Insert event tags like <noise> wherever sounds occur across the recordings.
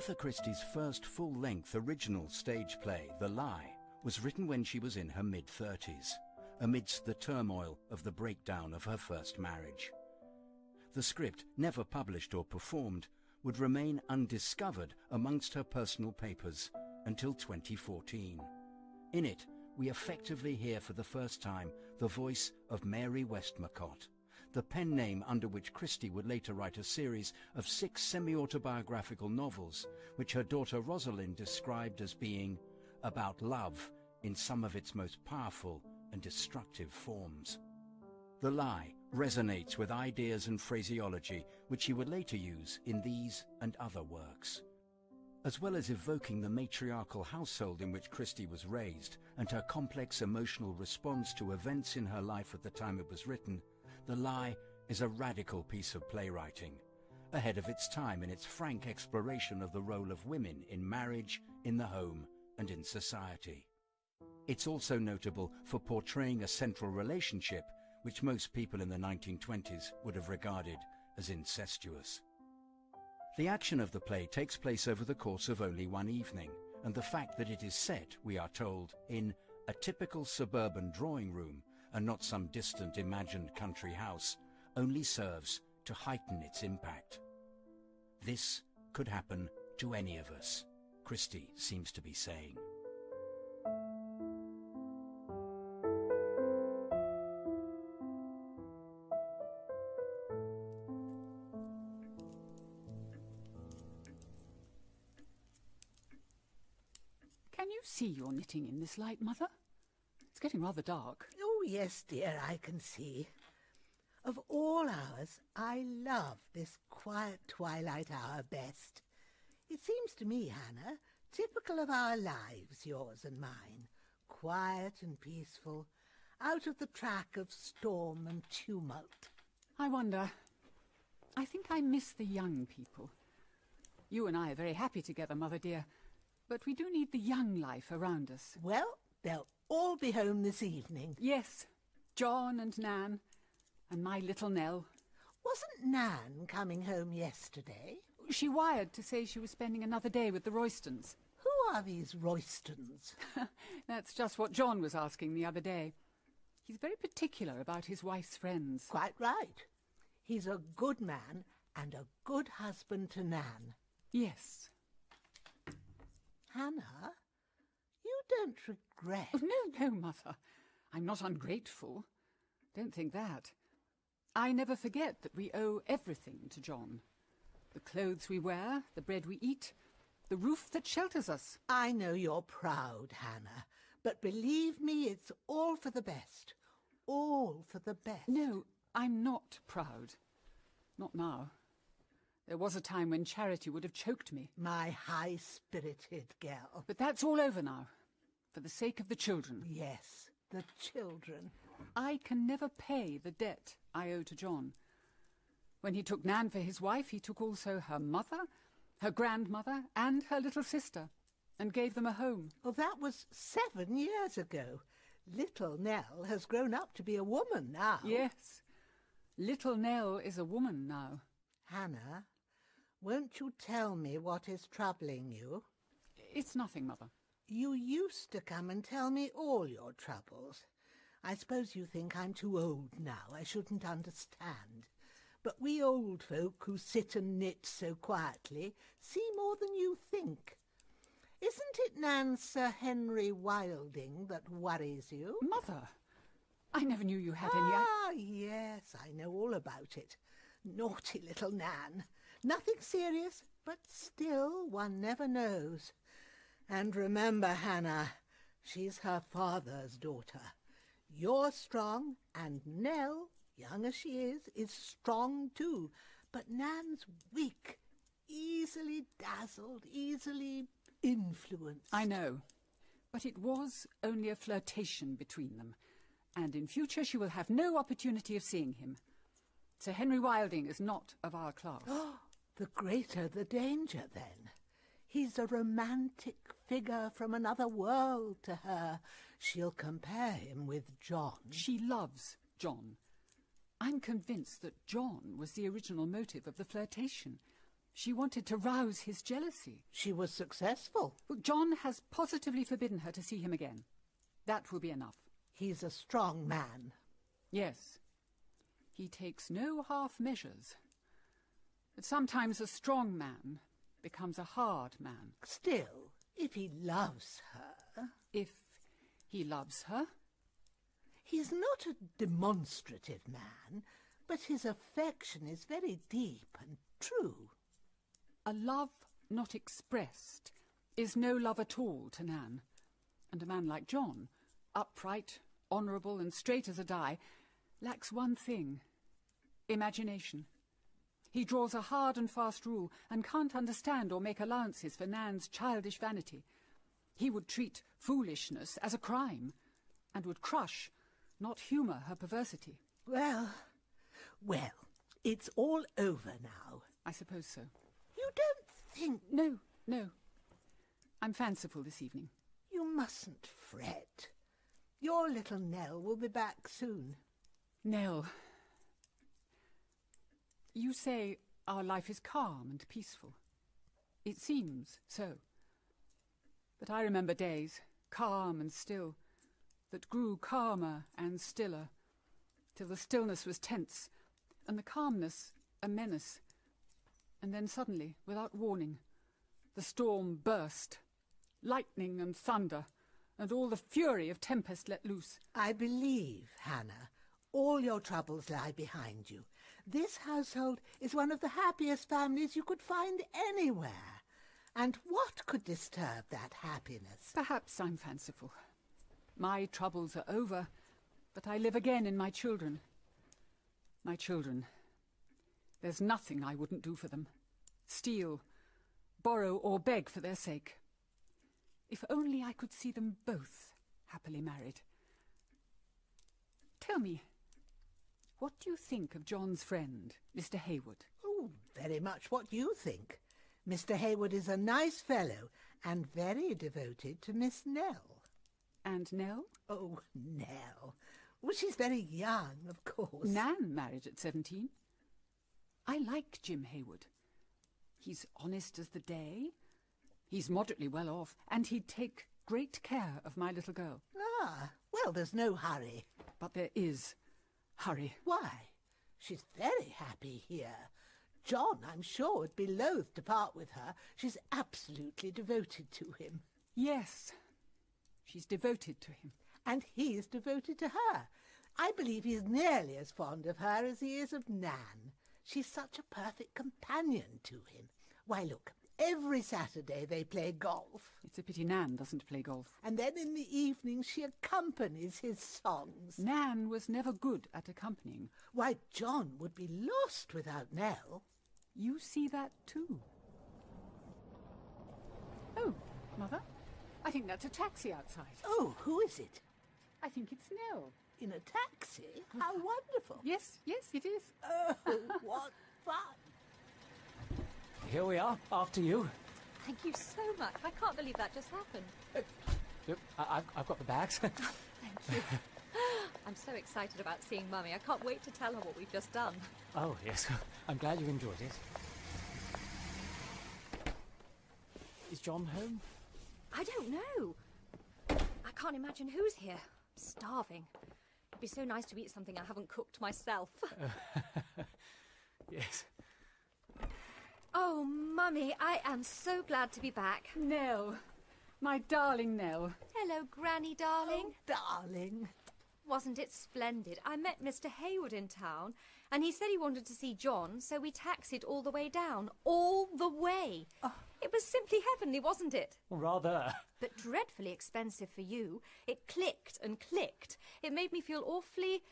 Agatha Christie's first full-length original stage play, The Lie, was written when she was in her mid-30s, amidst the turmoil of the breakdown of her first marriage. The script, never published or performed, would remain undiscovered amongst her personal papers until 2014. In it, we effectively hear for the first time the voice of Mary Westmacott, the pen name under which Christie would later write a series of six semi-autobiographical novels, which her daughter Rosalind described as being about love in some of its most powerful and destructive forms. The lie resonates with ideas and phraseology which she would later use in these and other works. As well as evoking the matriarchal household in which Christie was raised and her complex emotional response to events in her life at the time it was written, The Lie is a radical piece of playwriting, ahead of its time in its frank exploration of the role of women in marriage, in the home, and in society. It's also notable for portraying a central relationship which most people in the 1920s would have regarded as incestuous. The action of the play takes place over the course of only one evening, and the fact that it is set, we are told, in a typical suburban drawing room and not some distant imagined country house only serves to heighten its impact. This could happen to any of us, Christie seems to be saying. Can you see your knitting in this light, Mother? It's getting rather dark. Oh, Oh, yes, dear, I can see. Of all hours, I love this quiet twilight hour best. It seems to me, Hannah, typical of our lives, yours and mine. Quiet and peaceful, out of the track of storm and tumult. I wonder. I think I miss the young people. You and I are very happy together, Mother dear, but we do need the young life around us. Well, they'll all be home this evening. Yes, John and Nan, and my little Nell. Wasn't Nan coming home yesterday? She wired to say she was spending another day with the Roystons. Who are these Roystons? <laughs> That's just what John was asking the other day. He's very particular about his wife's friends. Quite right. He's a good man and a good husband to Nan. Yes. Hannah, you don't regret. Oh, no, no, Mother. I'm not ungrateful. Don't think that. I never forget that we owe everything to John. The clothes we wear, the bread we eat, the roof that shelters us. I know you're proud, Hannah, but believe me, it's all for the best. All for the best. No, I'm not proud. Not now. There was a time when charity would have choked me. My high-spirited girl. But that's all over now. For the sake of the children. Yes, the children. I can never pay the debt I owe to John. When he took Nan for his wife, he took also her mother, her grandmother, and her little sister, and gave them a home. Well, that was seven years ago. Little Nell has grown up to be a woman now. Yes, little Nell is a woman now. Hannah, won't you tell me what is troubling you? It's nothing, Mother. You used to come and tell me all your troubles. I suppose you think I'm too old now. I shouldn't understand. But we old folk who sit and knit so quietly see more than you think. Isn't it Nan's Sir Henry Wilding that worries you? Mother, I never knew you had any. Ah, yes, I know all about it. Naughty little Nan. Nothing serious, But still, one never knows. And remember, Hannah, she's her father's daughter. You're strong, and Nell, young as she is, is strong too. But Nan's weak, easily dazzled, easily influenced. I know. But it was only a flirtation between them, and in future she will have no opportunity of seeing him. Sir Henry Wilding is not of our class. <gasps> the greater the danger, then. He's a romantic figure from another world to her. She'll compare him with John. She loves John. I'm convinced that John was the original motive of the flirtation. She wanted to rouse his jealousy. She was successful. Well, John has positively forbidden her to see him again. That will be enough. He's a strong man. Yes. He takes no half measures. But sometimes a strong man becomes a hard man. Still, if he loves her. If he loves her? He's not a demonstrative man, but his affection is very deep and true. A love not expressed is no love at all to Nan. And a man like John, upright, honourable, and straight as a die, lacks one thing imagination. He draws a hard and fast rule and can't understand or make allowances for Nan's childish vanity. He would treat foolishness as a crime and would crush, not humour her perversity. Well, well, it's all over now. I suppose so. You don't think... No, no. I'm fanciful this evening. You mustn't fret. Your little Nell will be back soon. Nell. You say our life is calm and peaceful. It seems so. But I remember days, calm and still, that grew calmer and stiller, till the stillness was tense, and the calmness a menace. And then suddenly, without warning, the storm burst, lightning and thunder, and all the fury of tempest let loose. I believe, Hannah, all your troubles lie behind you. This household is one of the happiest families you could find anywhere. And what could disturb that happiness? Perhaps I'm fanciful. My troubles are over, but I live again in my children. My children. There's nothing I wouldn't do for them. Steal, borrow, or beg for their sake. If only I could see them both happily married. Tell me, what do you think of John's friend, Mr. Hayward? Oh, very much what you think. Mr. Hayward is a nice fellow and very devoted to Miss Nell. And Nell? Oh, Nell. Well, she's very young, of course. Nan married at seventeen. I like Jim Hayward. He's honest as the day. He's moderately well off, and he'd take great care of my little girl. Ah, well, there's no hurry. But there is hurry. Why? She's very happy here. John, I'm sure, would be loath to part with her. She's absolutely devoted to him. Yes, she's devoted to him. And he's devoted to her. I believe he's nearly as fond of her as he is of Nan. She's such a perfect companion to him. Why, look, every Saturday they play golf. It's a pity Nan doesn't play golf. And then in the evening she accompanies his songs. Nan was never good at accompanying. Why, John would be lost without Nell. You see that too. Oh, Mother, I think that's a taxi outside. Oh, who is it? I think it's Nell. In a taxi? How wonderful. Yes, yes, it is. Oh, <laughs> what fun. Here we are, after you. Thank you so much. I can't believe that just happened. Look, I- I've, I've got the bags. <laughs> Thank you. <laughs> I'm so excited about seeing Mummy. I can't wait to tell her what we've just done. oh, yes. <laughs> I'm glad you enjoyed it. Is John home? I don't know. I can't imagine who's here. I'm starving. It'd be so nice to eat something I haven't cooked myself. Yes. Oh, Mummy, I am so glad to be back. Nell, my darling Nell. Hello, Granny darling. Oh, darling. Wasn't it splendid? I met Mr. Hayward in town, and he said he wanted to see John, so we taxied all the way down. All the way. Oh. It was simply heavenly, wasn't it? Rather. But dreadfully expensive for you. It clicked and clicked. It made me feel awfully.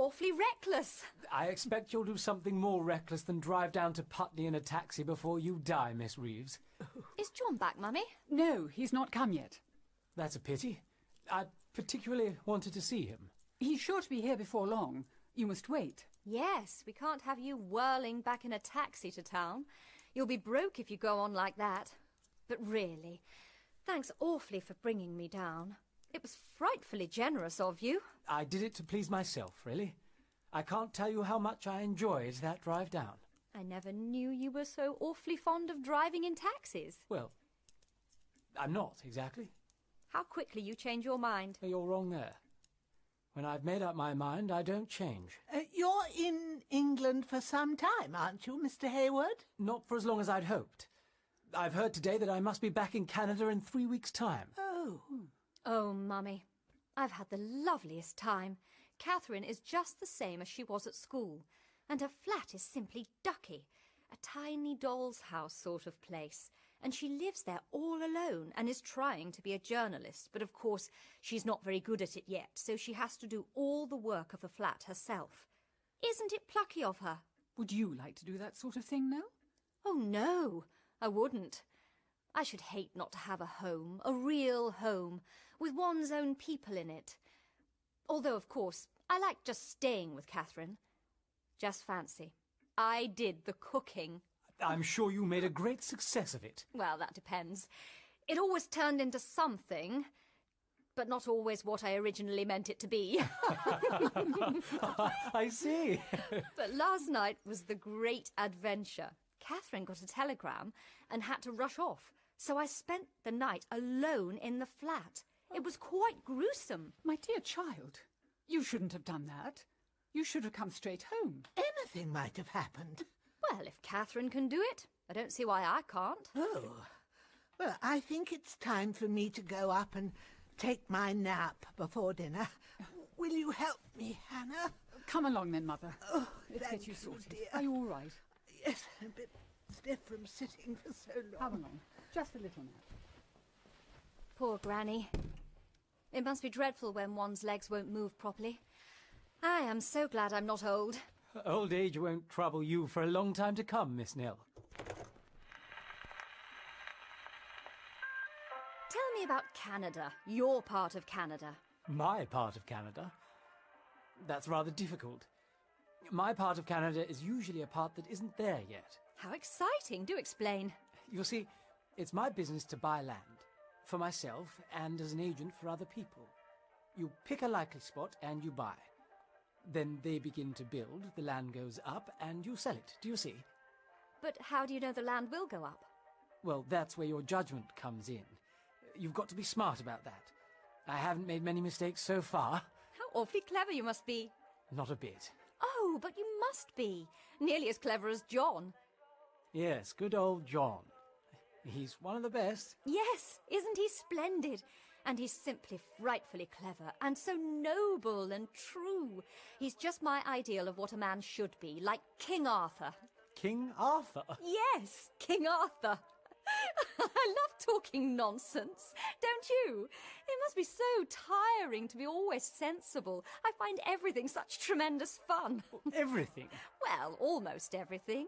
Awfully reckless. I expect you'll do something more reckless than drive down to Putney in a taxi before you die, Miss Reeves. Is John back, Mummy? No, he's not come yet. That's a pity. I particularly wanted to see him. He's sure to be here before long. You must wait. Yes, we can't have you whirling back in a taxi to town. You'll be broke if you go on like that. But really, thanks awfully for bringing me down. It was frightfully generous of you. I did it to please myself, really. I can't tell you how much I enjoyed that drive down. I never knew you were so awfully fond of driving in taxis. Well, I'm not exactly. How quickly you change your mind. You're wrong there. When I've made up my mind, I don't change. Uh, you're in England for some time, aren't you, Mr. Hayward? Not for as long as I'd hoped. I've heard today that I must be back in Canada in three weeks' time. Oh. Oh, Mummy, I've had the loveliest time. Catherine is just the same as she was at school, and her flat is simply ducky. A tiny doll's house sort of place. And she lives there all alone and is trying to be a journalist, but of course she's not very good at it yet, so she has to do all the work of the flat herself. Isn't it plucky of her? Would you like to do that sort of thing now? Oh, no, I wouldn't. I should hate not to have a home, a real home, with one's own people in it. Although, of course, I like just staying with Catherine. Just fancy. I did the cooking. I'm sure you made a great success of it. Well, that depends. It always turned into something, but not always what I originally meant it to be. <laughs> <laughs> I see. but last night was the great adventure. Catherine got a telegram and had to rush off, so I spent the night alone in the flat. It was quite gruesome. My dear child, you shouldn't have done that. You should have come straight home. Anything might have happened. Well, if Catherine can do it, I don't see why I can't. Oh. Well, I think it's time for me to go up and take my nap before dinner. Will you help me, Hannah? Come along then, Mother. Oh, Let's thank get you you, sorted. dear. Are you all right? Yes, a bit stiff from sitting for so long. Come along. Just a little nap. Poor Granny. It must be dreadful when one's legs won't move properly. I am so glad I'm not old. Old age won't trouble you for a long time to come, Miss Nell. Tell me about Canada, your part of Canada. My part of Canada? That's rather difficult. My part of Canada is usually a part that isn't there yet. How exciting! Do explain. You see, it's my business to buy land, for myself and as an agent for other people. You pick a likely spot and you buy. Then they begin to build, the land goes up, and you sell it. Do you see? But how do you know the land will go up? Well, that's where your judgment comes in. You've got to be smart about that. I haven't made many mistakes so far. How awfully clever you must be. Not a bit. Oh, but you must be. Nearly as clever as John. Yes, good old John. He's one of the best. Yes, isn't he splendid? And he's simply frightfully clever and so noble and true. He's just my ideal of what a man should be, like King Arthur. King Arthur. Yes, King Arthur. <laughs> I love talking nonsense, don't you? It must be so tiring to be always sensible. I find everything such tremendous fun. Everything. well, almost everything.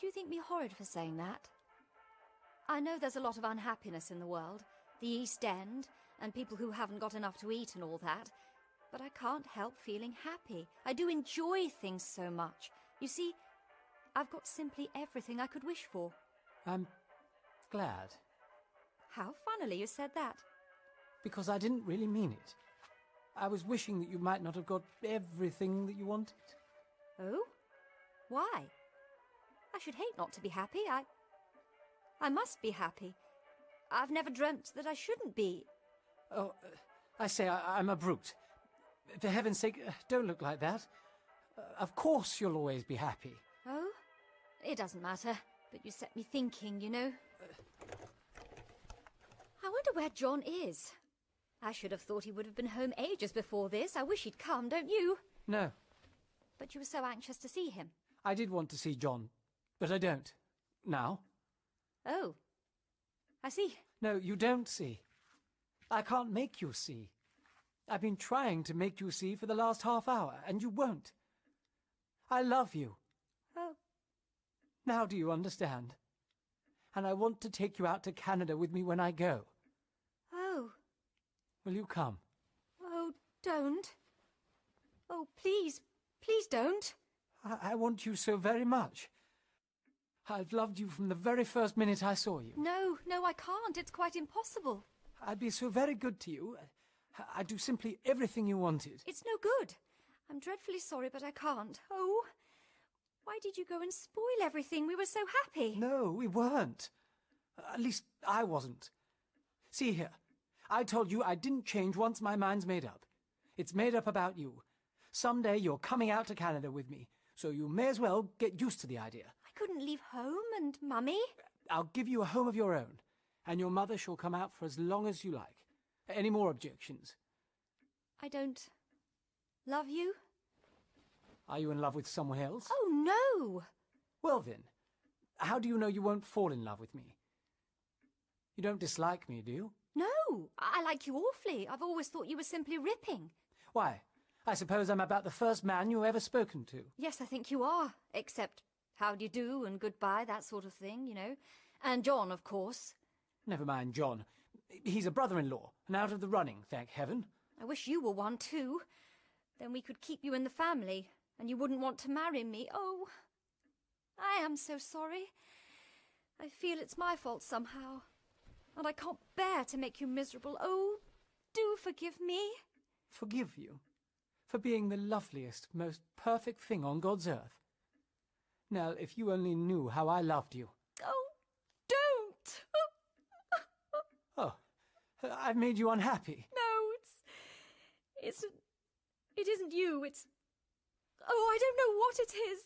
Do you think me horrid for saying that? I know there's a lot of unhappiness in the world, the East End, and people who haven't got enough to eat and all that. But I can't help feeling happy. I do enjoy things so much. You see, I've got simply everything I could wish for. I'm glad. How funnily you said that. Because I didn't really mean it. I was wishing that you might not have got everything that you wanted. Oh? Why? I should hate not to be happy. I. I must be happy. I've never dreamt that I shouldn't be. Oh, uh, I say, I, I'm a brute. For heaven's sake, uh, don't look like that. Uh, of course you'll always be happy. Oh? It doesn't matter, but you set me thinking, you know. I wonder where John is. I should have thought he would have been home ages before this. I wish he'd come, don't you? No, But you were so anxious to see him. I did want to see John, but I don't. Now? Oh. I see. No, you don't see. I can't make you see. I've been trying to make you see for the last half hour, and you won't. I love you. Oh. Now do you understand? And I want to take you out to Canada with me when I go. Oh. Will you come? Oh, don't. Oh, please, please don't. I, I want you so very much. I've loved you from the very first minute I saw you. No, no, I can't. It's quite impossible. I'd be so very good to you. I'd do simply everything you wanted. It's no good. I'm dreadfully sorry, but I can't. Oh. Why did you go and spoil everything? We were so happy. No, we weren't. At least I wasn't. See here. I told you I didn't change once my mind's made up. It's made up about you. Someday you're coming out to Canada with me, so you may as well get used to the idea. I couldn't leave home and Mummy. I'll give you a home of your own, and your mother shall come out for as long as you like. Any more objections? I don't love you. Are you in love with someone else? Oh, no. Well then, how do you know you won't fall in love with me? You don't dislike me, do you? No, I I like you awfully. I've always thought you were simply ripping. Why? I suppose I'm about the first man you've ever spoken to. Yes, I think you are. Except how do you do and goodbye, that sort of thing, you know. And John, of course. Never mind John. He's a brother-in-law, and out of the running, thank heaven. I wish you were one too. Then we could keep you in the family, and you wouldn't want to marry me. Oh, I am so sorry. I feel it's my fault somehow. And I can't bear to make you miserable. Oh, do forgive me. Forgive you for being the loveliest, most perfect thing on God's earth. Nell, if you only knew how I loved you. Oh, don't. <laughs> Oh, I've made you unhappy. No, it's. It's. It isn't you, it's. Oh, I don't know what it is.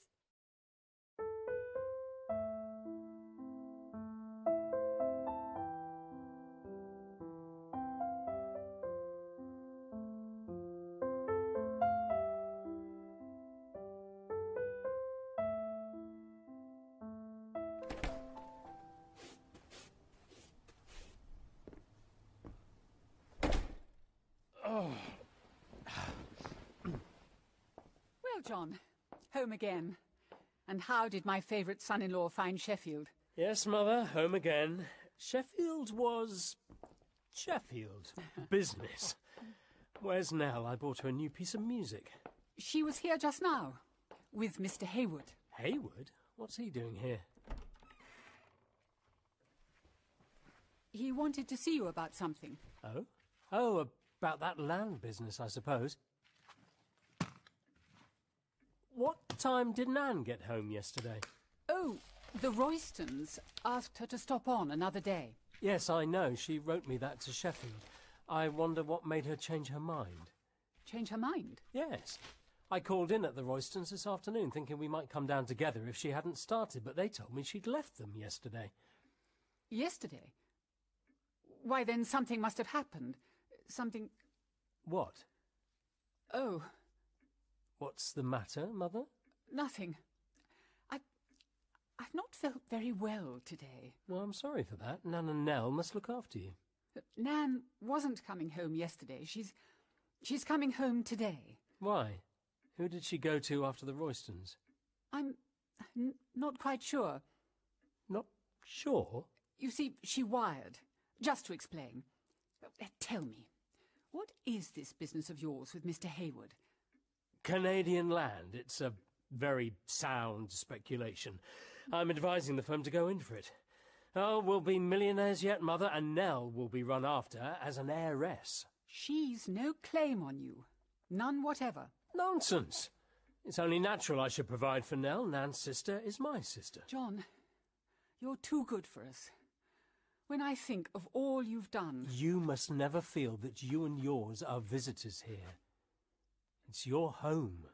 John, home again. And how did my favourite son-in-law find Sheffield? Yes, Mother, home again. Sheffield was. Sheffield. <laughs> Business. Where's Nell? I bought her a new piece of music. She was here just now, with Mr. Hayward. Hayward? What's he doing here? He wanted to see you about something. Oh? Oh, about that land business, I suppose. What time did Nan get home yesterday? Oh, the Roystons asked her to stop on another day. Yes, I know. She wrote me that to Sheffield. I wonder what made her change her mind. Change her mind? Yes. I called in at the Roystons this afternoon thinking we might come down together if she hadn't started, but they told me she'd left them yesterday. Yesterday? Why, then something must have happened. Something. What? Oh, What's the matter, Mother? Nothing. I. I've not felt very well today. Well, I'm sorry for that. Nan and Nell must look after you. Nan wasn't coming home yesterday. She's. She's coming home today. Why? Who did she go to after the Roystons? I'm n- not quite sure. Not sure. You see, she wired. Just to explain. Uh, Tell me, what is this business of yours with Mr. Hayward? Canadian land. It's a very sound speculation. I'm advising the firm to go in for it. Oh, we'll be millionaires yet, Mother, and Nell will be run after as an heiress. She's no claim on you. None whatever. Nonsense. It's only natural I should provide for Nell. Nan's sister is my sister. John, you're too good for us. When I think of all you've done. You must never feel that you and yours are visitors here. It's your home.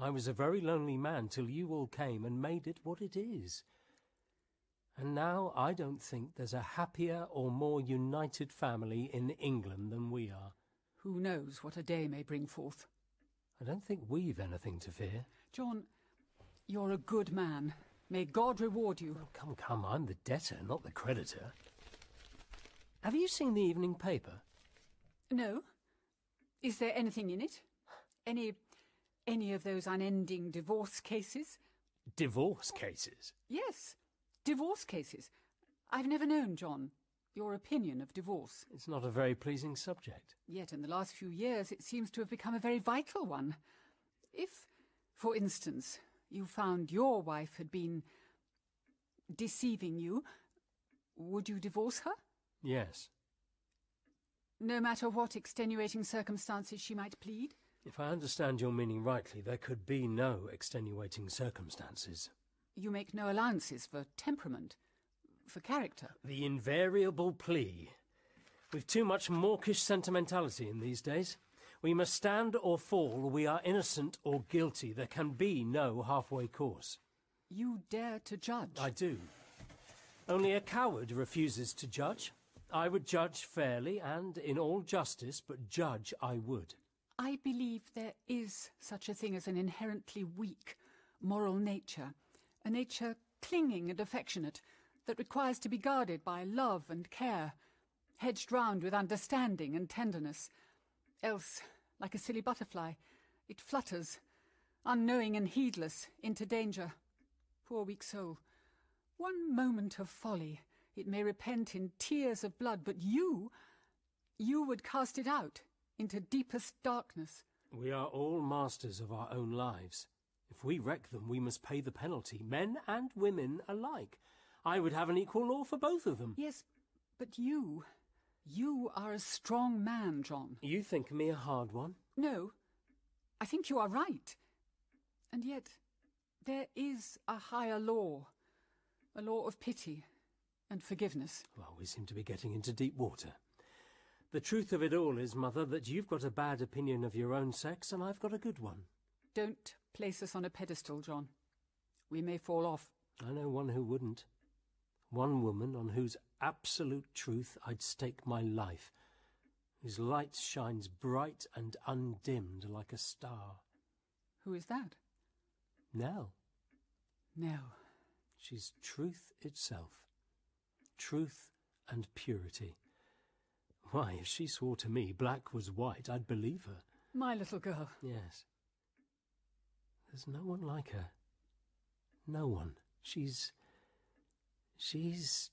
I was a very lonely man till you all came and made it what it is. And now I don't think there's a happier or more united family in England than we are. Who knows what a day may bring forth? I don't think we've anything to fear. John, you're a good man. May God reward you. Oh, come, come, I'm the debtor, not the creditor. Have you seen the evening paper? No. Is there anything in it? Any. Any of those unending divorce cases? Divorce cases? Yes, divorce cases. I've never known, John, your opinion of divorce. It's not a very pleasing subject. Yet in the last few years it seems to have become a very vital one. If, for instance, you found your wife had been deceiving you, would you divorce her? Yes. No matter what extenuating circumstances she might plead? If I understand your meaning rightly, there could be no extenuating circumstances. You make no allowances for temperament, for character. The invariable plea. We've too much mawkish sentimentality in these days. We must stand or fall, we are innocent or guilty. There can be no halfway course. You dare to judge? I do. Only a coward refuses to judge. I would judge fairly and in all justice, but judge I would. I believe there is such a thing as an inherently weak moral nature, a nature clinging and affectionate, that requires to be guarded by love and care, hedged round with understanding and tenderness. Else, like a silly butterfly, it flutters, unknowing and heedless, into danger. Poor weak soul. One moment of folly, it may repent in tears of blood, but you, you would cast it out into deepest darkness. We are all masters of our own lives. If we wreck them, we must pay the penalty, men and women alike. I would have an equal law for both of them. Yes, but you, you are a strong man, John. You think me a hard one? No, I think you are right. And yet, there is a higher law, a law of pity and forgiveness. Well, we seem to be getting into deep water. The truth of it all is, Mother, that you've got a bad opinion of your own sex and I've got a good one. Don't place us on a pedestal, John. We may fall off. I know one who wouldn't. One woman on whose absolute truth I'd stake my life, whose light shines bright and undimmed like a star. Who is that? Nell. Nell. She's truth itself. Truth and purity. Why, if she swore to me black was white, I'd believe her. My little girl. Yes. There's no one like her. No one. She's. She's.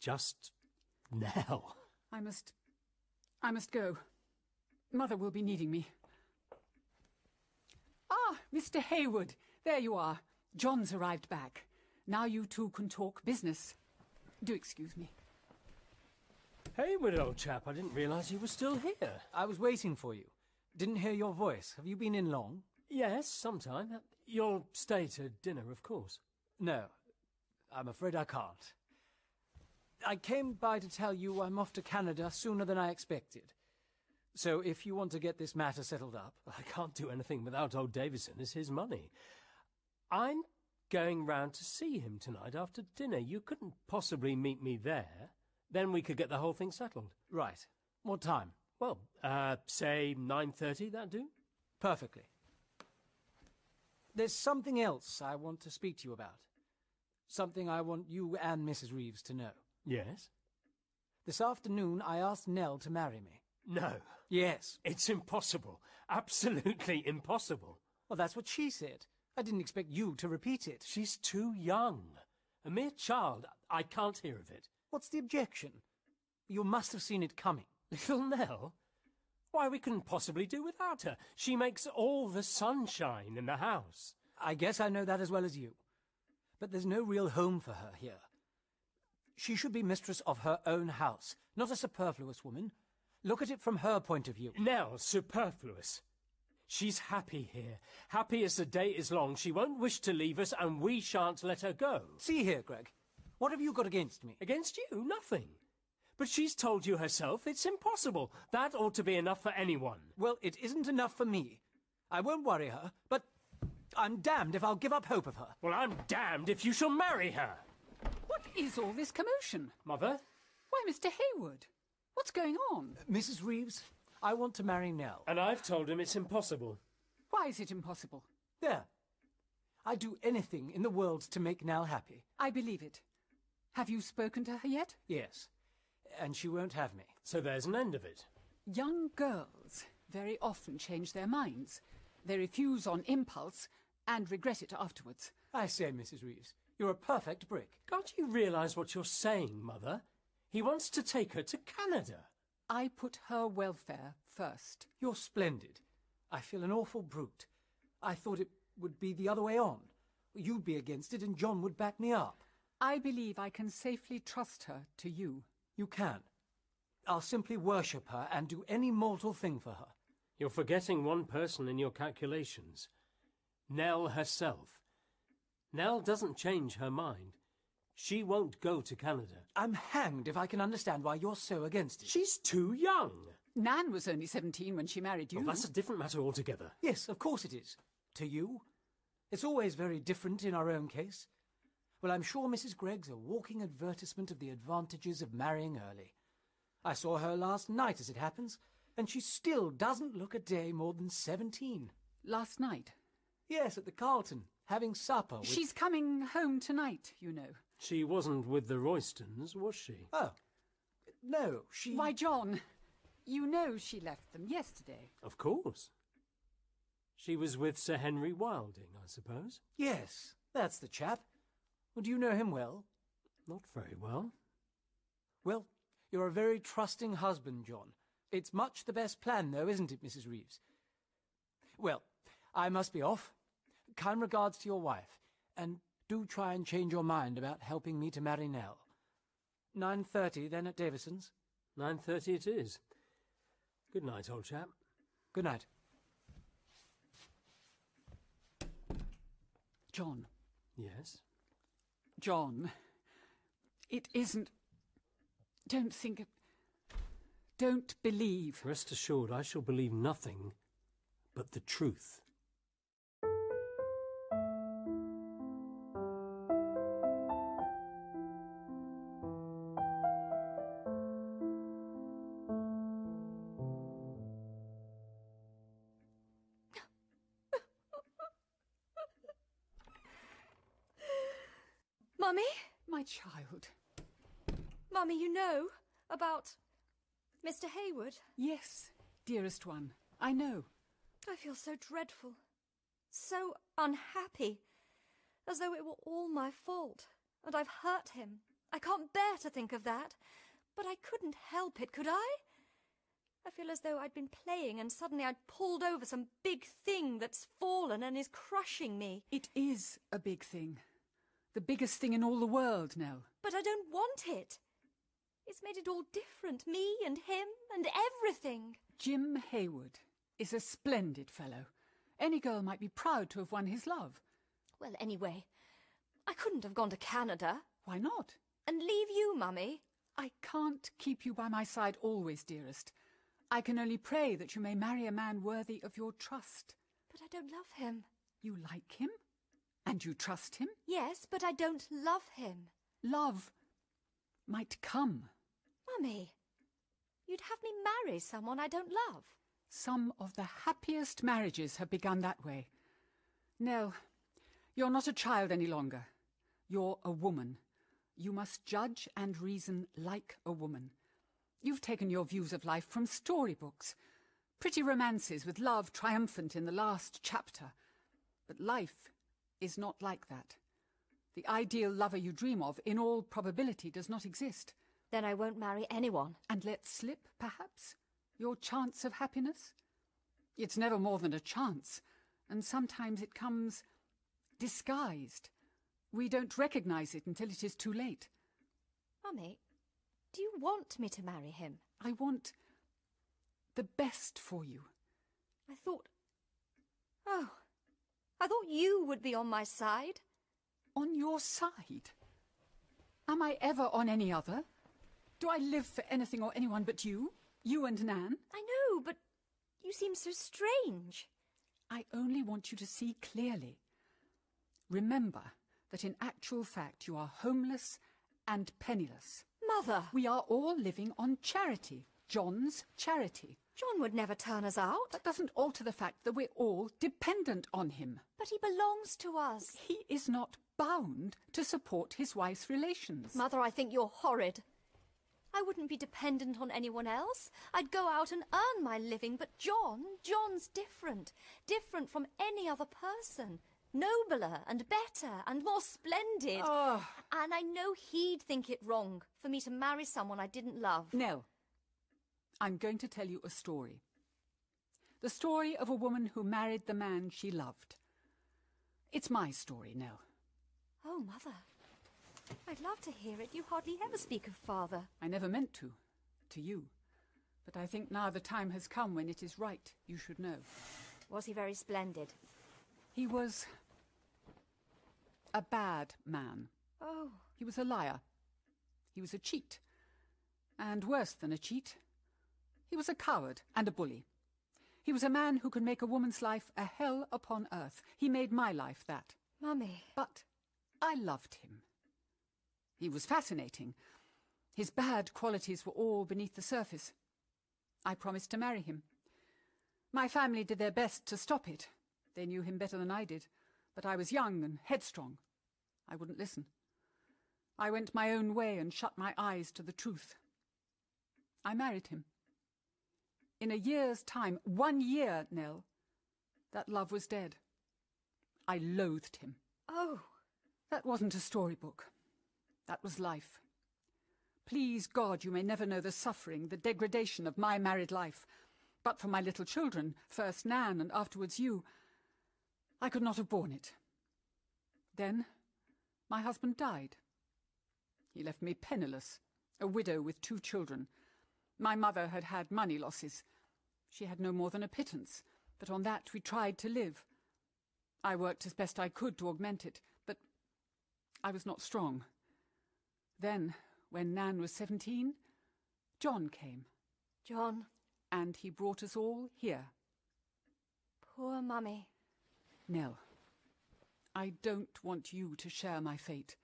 just. Nell. I must. I must go. Mother will be needing me. Ah, Mr. Hayward. There you are. John's arrived back. Now you two can talk business. Do excuse me. Hayward, old chap, I didn't realise you were still here. I was waiting for you. Didn't hear your voice. Have you been in long? Yes, sometime. You'll stay to dinner, of course. No, I'm afraid I can't. I came by to tell you I'm off to Canada sooner than I expected. So if you want to get this matter settled up... I can't do anything without old Davison. It's his money. I'm going round to see him tonight after dinner. You couldn't possibly meet me there. Then we could get the whole thing settled. Right. What time? Well, uh, say 9.30, that do? Perfectly. There's something else I want to speak to you about. Something I want you and Mrs. Reeves to know. Yes? This afternoon I asked Nell to marry me. No. Yes. It's impossible. Absolutely impossible. Well, that's what she said. I didn't expect you to repeat it. She's too young. A mere child. I can't hear of it. What's the objection? You must have seen it coming. <laughs> Little Nell? Why, we couldn't possibly do without her. She makes all the sunshine in the house. I guess I know that as well as you. But there's no real home for her here. She should be mistress of her own house, not a superfluous woman. Look at it from her point of view. Nell, superfluous. She's happy here. Happy as the day is long. She won't wish to leave us, and we shan't let her go. See here, Gregg. What have you got against me? Against you? Nothing. But she's told you herself it's impossible. That ought to be enough for anyone. Well, it isn't enough for me. I won't worry her, but I'm damned if I'll give up hope of her. Well, I'm damned if you shall marry her. What is all this commotion? Mother? Why, Mr. Hayward, what's going on? Uh, Mrs. Reeves, I want to marry Nell. And I've told him it's impossible. Why is it impossible? There. I'd do anything in the world to make Nell happy. I believe it. Have you spoken to her yet? Yes. And she won't have me. So there's an end of it. Young girls very often change their minds. They refuse on impulse and regret it afterwards. I say, Mrs. Reeves, you're a perfect brick. Can't you realise what you're saying, Mother? He wants to take her to Canada. I put her welfare first. You're splendid. I feel an awful brute. I thought it would be the other way on. You'd be against it and John would back me up. I believe I can safely trust her to you. You can. I'll simply worship her and do any mortal thing for her. You're forgetting one person in your calculations. Nell herself. Nell doesn't change her mind. She won't go to Canada. I'm hanged if I can understand why you're so against it. She's too young. Nan was only 17 when she married you. Well, that's a different matter altogether. Yes, of course it is. To you. It's always very different in our own case. Well, I'm sure Mrs. Gregg's a walking advertisement of the advantages of marrying early. I saw her last night, as it happens, and she still doesn't look a day more than seventeen. Last night? Yes, at the Carlton, having supper with... She's coming home tonight, you know. She wasn't with the Roystons, was she? Oh. No, she... Why, John, you know she left them yesterday. Of course. She was with Sir Henry Wilding, I suppose? Yes, that's the chap. Do you know him well? Not very well. Well, you're a very trusting husband, John. It's much the best plan, though, isn't it, Mrs. Reeves? Well, I must be off. Kind regards to your wife, and do try and change your mind about helping me to marry Nell. Nine thirty, then at Davison's. Nine thirty it is. Good night, old chap. Good night. John. Yes? John, it isn't. Don't think. It... Don't believe. Rest assured, I shall believe nothing but the truth. Hayward? Yes, dearest one. I know. I feel so dreadful. So unhappy. As though it were all my fault. And I've hurt him. I can't bear to think of that. But I couldn't help it, could I? I feel as though I'd been playing and suddenly I'd pulled over some big thing that's fallen and is crushing me. It is a big thing. The biggest thing in all the world, Nell. But I don't want it. It's made it all different, me and him and everything. Jim Hayward is a splendid fellow. Any girl might be proud to have won his love. Well, anyway, I couldn't have gone to Canada. Why not? And leave you, Mummy. I can't keep you by my side always, dearest. I can only pray that you may marry a man worthy of your trust. But I don't love him. You like him? And you trust him? Yes, but I don't love him. Love might come. Mummy, you'd have me marry someone I don't love. Some of the happiest marriages have begun that way. Nell, you're not a child any longer. You're a woman. You must judge and reason like a woman. You've taken your views of life from storybooks, pretty romances with love triumphant in the last chapter. But life is not like that. The ideal lover you dream of, in all probability, does not exist. Then I won't marry anyone. And let slip, perhaps, your chance of happiness? It's never more than a chance, and sometimes it comes disguised. We don't recognize it until it is too late. Mummy, do you want me to marry him? I want the best for you. I thought. Oh, I thought you would be on my side. On your side? Am I ever on any other? Do I live for anything or anyone but you? You and Nan? I know, but you seem so strange. I only want you to see clearly. Remember that in actual fact you are homeless and penniless. Mother! We are all living on charity. John's charity. John would never turn us out. That doesn't alter the fact that we're all dependent on him. But he belongs to us. He is not bound to support his wife's relations. Mother, I think you're horrid. I wouldn't be dependent on anyone else. I'd go out and earn my living, but John, John's different. Different from any other person. Nobler and better and more splendid. Oh. And I know he'd think it wrong for me to marry someone I didn't love. Nell, I'm going to tell you a story. The story of a woman who married the man she loved. It's my story, Nell. Oh, Mother. I'd love to hear it. You hardly ever speak of father. I never meant to, to you. But I think now the time has come when it is right you should know. Was he very splendid? He was a bad man. Oh, He was a liar. He was a cheat. And worse than a cheat, he was a coward and a bully. He was a man who could make a woman's life a hell upon earth. He made my life that. Mummy. But I loved him. He was fascinating. His bad qualities were all beneath the surface. I promised to marry him. My family did their best to stop it. They knew him better than I did, but I was young and headstrong. I wouldn't listen. I went my own way and shut my eyes to the truth. I married him. In a year's time, one year, Nell, that love was dead. I loathed him. Oh, That wasn't a storybook. That was life. Please God, you may never know the suffering, the degradation of my married life. But for my little children, first Nan and afterwards you, I could not have borne it. Then my husband died. He left me penniless, a widow with two children. My mother had had money losses. She had no more than a pittance, but on that we tried to live. I worked as best I could to augment it, but I was not strong. Then, when Nan was seventeen, John came, John. and he brought us all here. Poor Mummy. Nell, I don't want you to share my fate.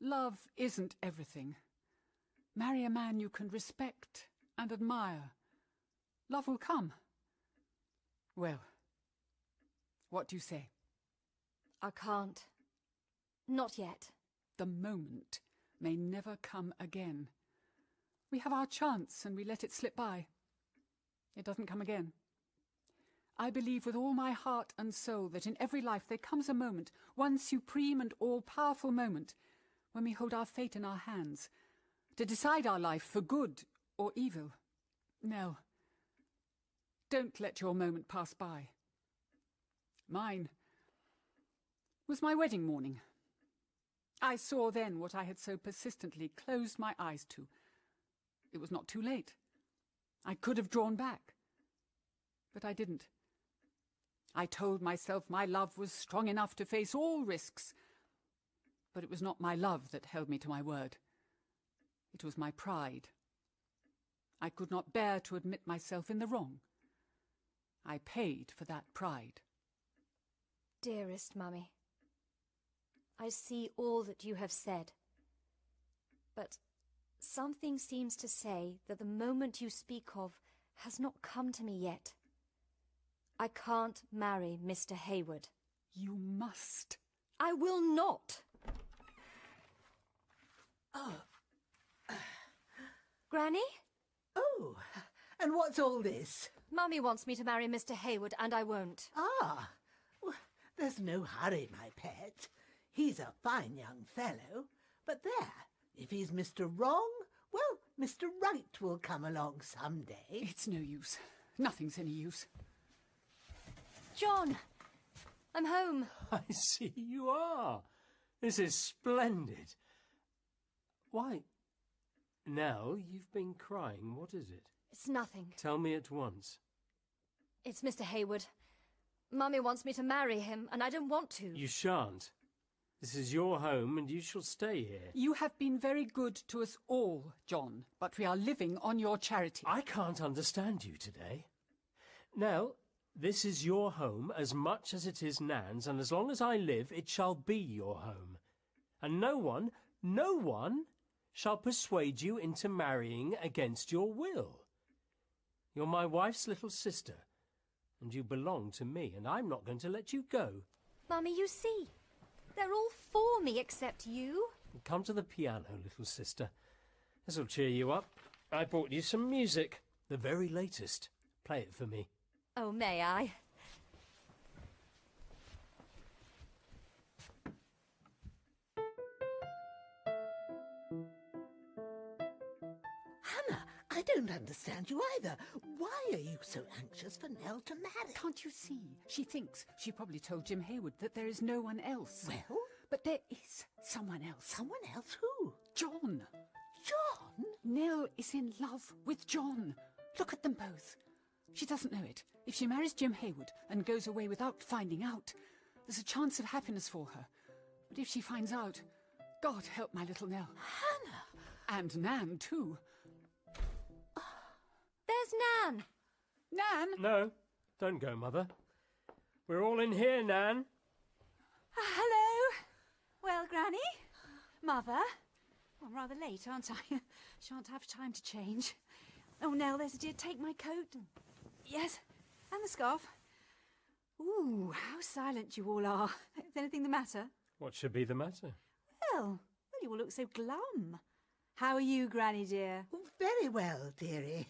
Love isn't everything. Marry a man you can respect and admire. Love will come. Well, what do you say? I can't. Not yet. The moment may never come again. We have our chance and we let it slip by. It doesn't come again. I believe with all my heart and soul that in every life there comes a moment, one supreme and all powerful moment, when we hold our fate in our hands, to decide our life for good or evil. Nell, don't let your moment pass by. Mine was my wedding morning. I saw then what I had so persistently closed my eyes to. It was not too late. I could have drawn back. But I didn't. I told myself my love was strong enough to face all risks. But it was not my love that held me to my word. It was my pride. I could not bear to admit myself in the wrong. I paid for that pride. Dearest Mummy, I see all that you have said. But something seems to say that the moment you speak of has not come to me yet. I can't marry Mr. Hayward. You must. I will not. Oh. Granny? Oh, and what's all this? Mummy wants me to marry Mr. Hayward, and I won't. Ah, well, there's no hurry, my pet. He's a fine young fellow. But there, if he's Mr. Wrong, well, Mr. Right will come along some day. It's no use. Nothing's any use. John! I'm home. <laughs> I see you are. This is splendid. Why, Nell, you've been crying. What is it? It's nothing. Tell me at once. It's Mr. Hayward. Mummy wants me to marry him, and I don't want to. You shan't. This is your home, and you shall stay here. You have been very good to us all, John, but we are living on your charity. I can't understand you today. Nell, this is your home as much as it is Nan's, and as long as I live, it shall be your home. And no one, no one shall persuade you into marrying against your will. You're my wife's little sister, and you belong to me, and I'm not going to let you go. Mummy, you see, they're all for me except you. Come to the piano, little sister. This'll cheer you up. I brought you some music, the very latest. Play it for me. Oh, may I? Don't understand you either. Why are you so anxious for Nell to marry? Can't you see? She thinks she probably told Jim Hayward that there is no one else. Well? But there is someone else. Someone else who? John. John? Nell is in love with John. Look at them both. She doesn't know it. If she marries Jim Hayward and goes away without finding out, there's a chance of happiness for her. But if she finds out, God help my little Nell. Hannah! And Nan, too. There's Nan. Nan! No, don't go, Mother. We're all in here, Nan. Ah, hello. Well, Granny? Mother? I'm rather late, aren't I? <laughs> Shan't have time to change. Oh, Nell, there's a dear. Take my coat. Yes, and the scarf. Ooh, how silent you all are. <laughs> Is anything the matter? What should be the matter? Well, well, you all look so glum. How are you, Granny dear? Oh, very well, dearie.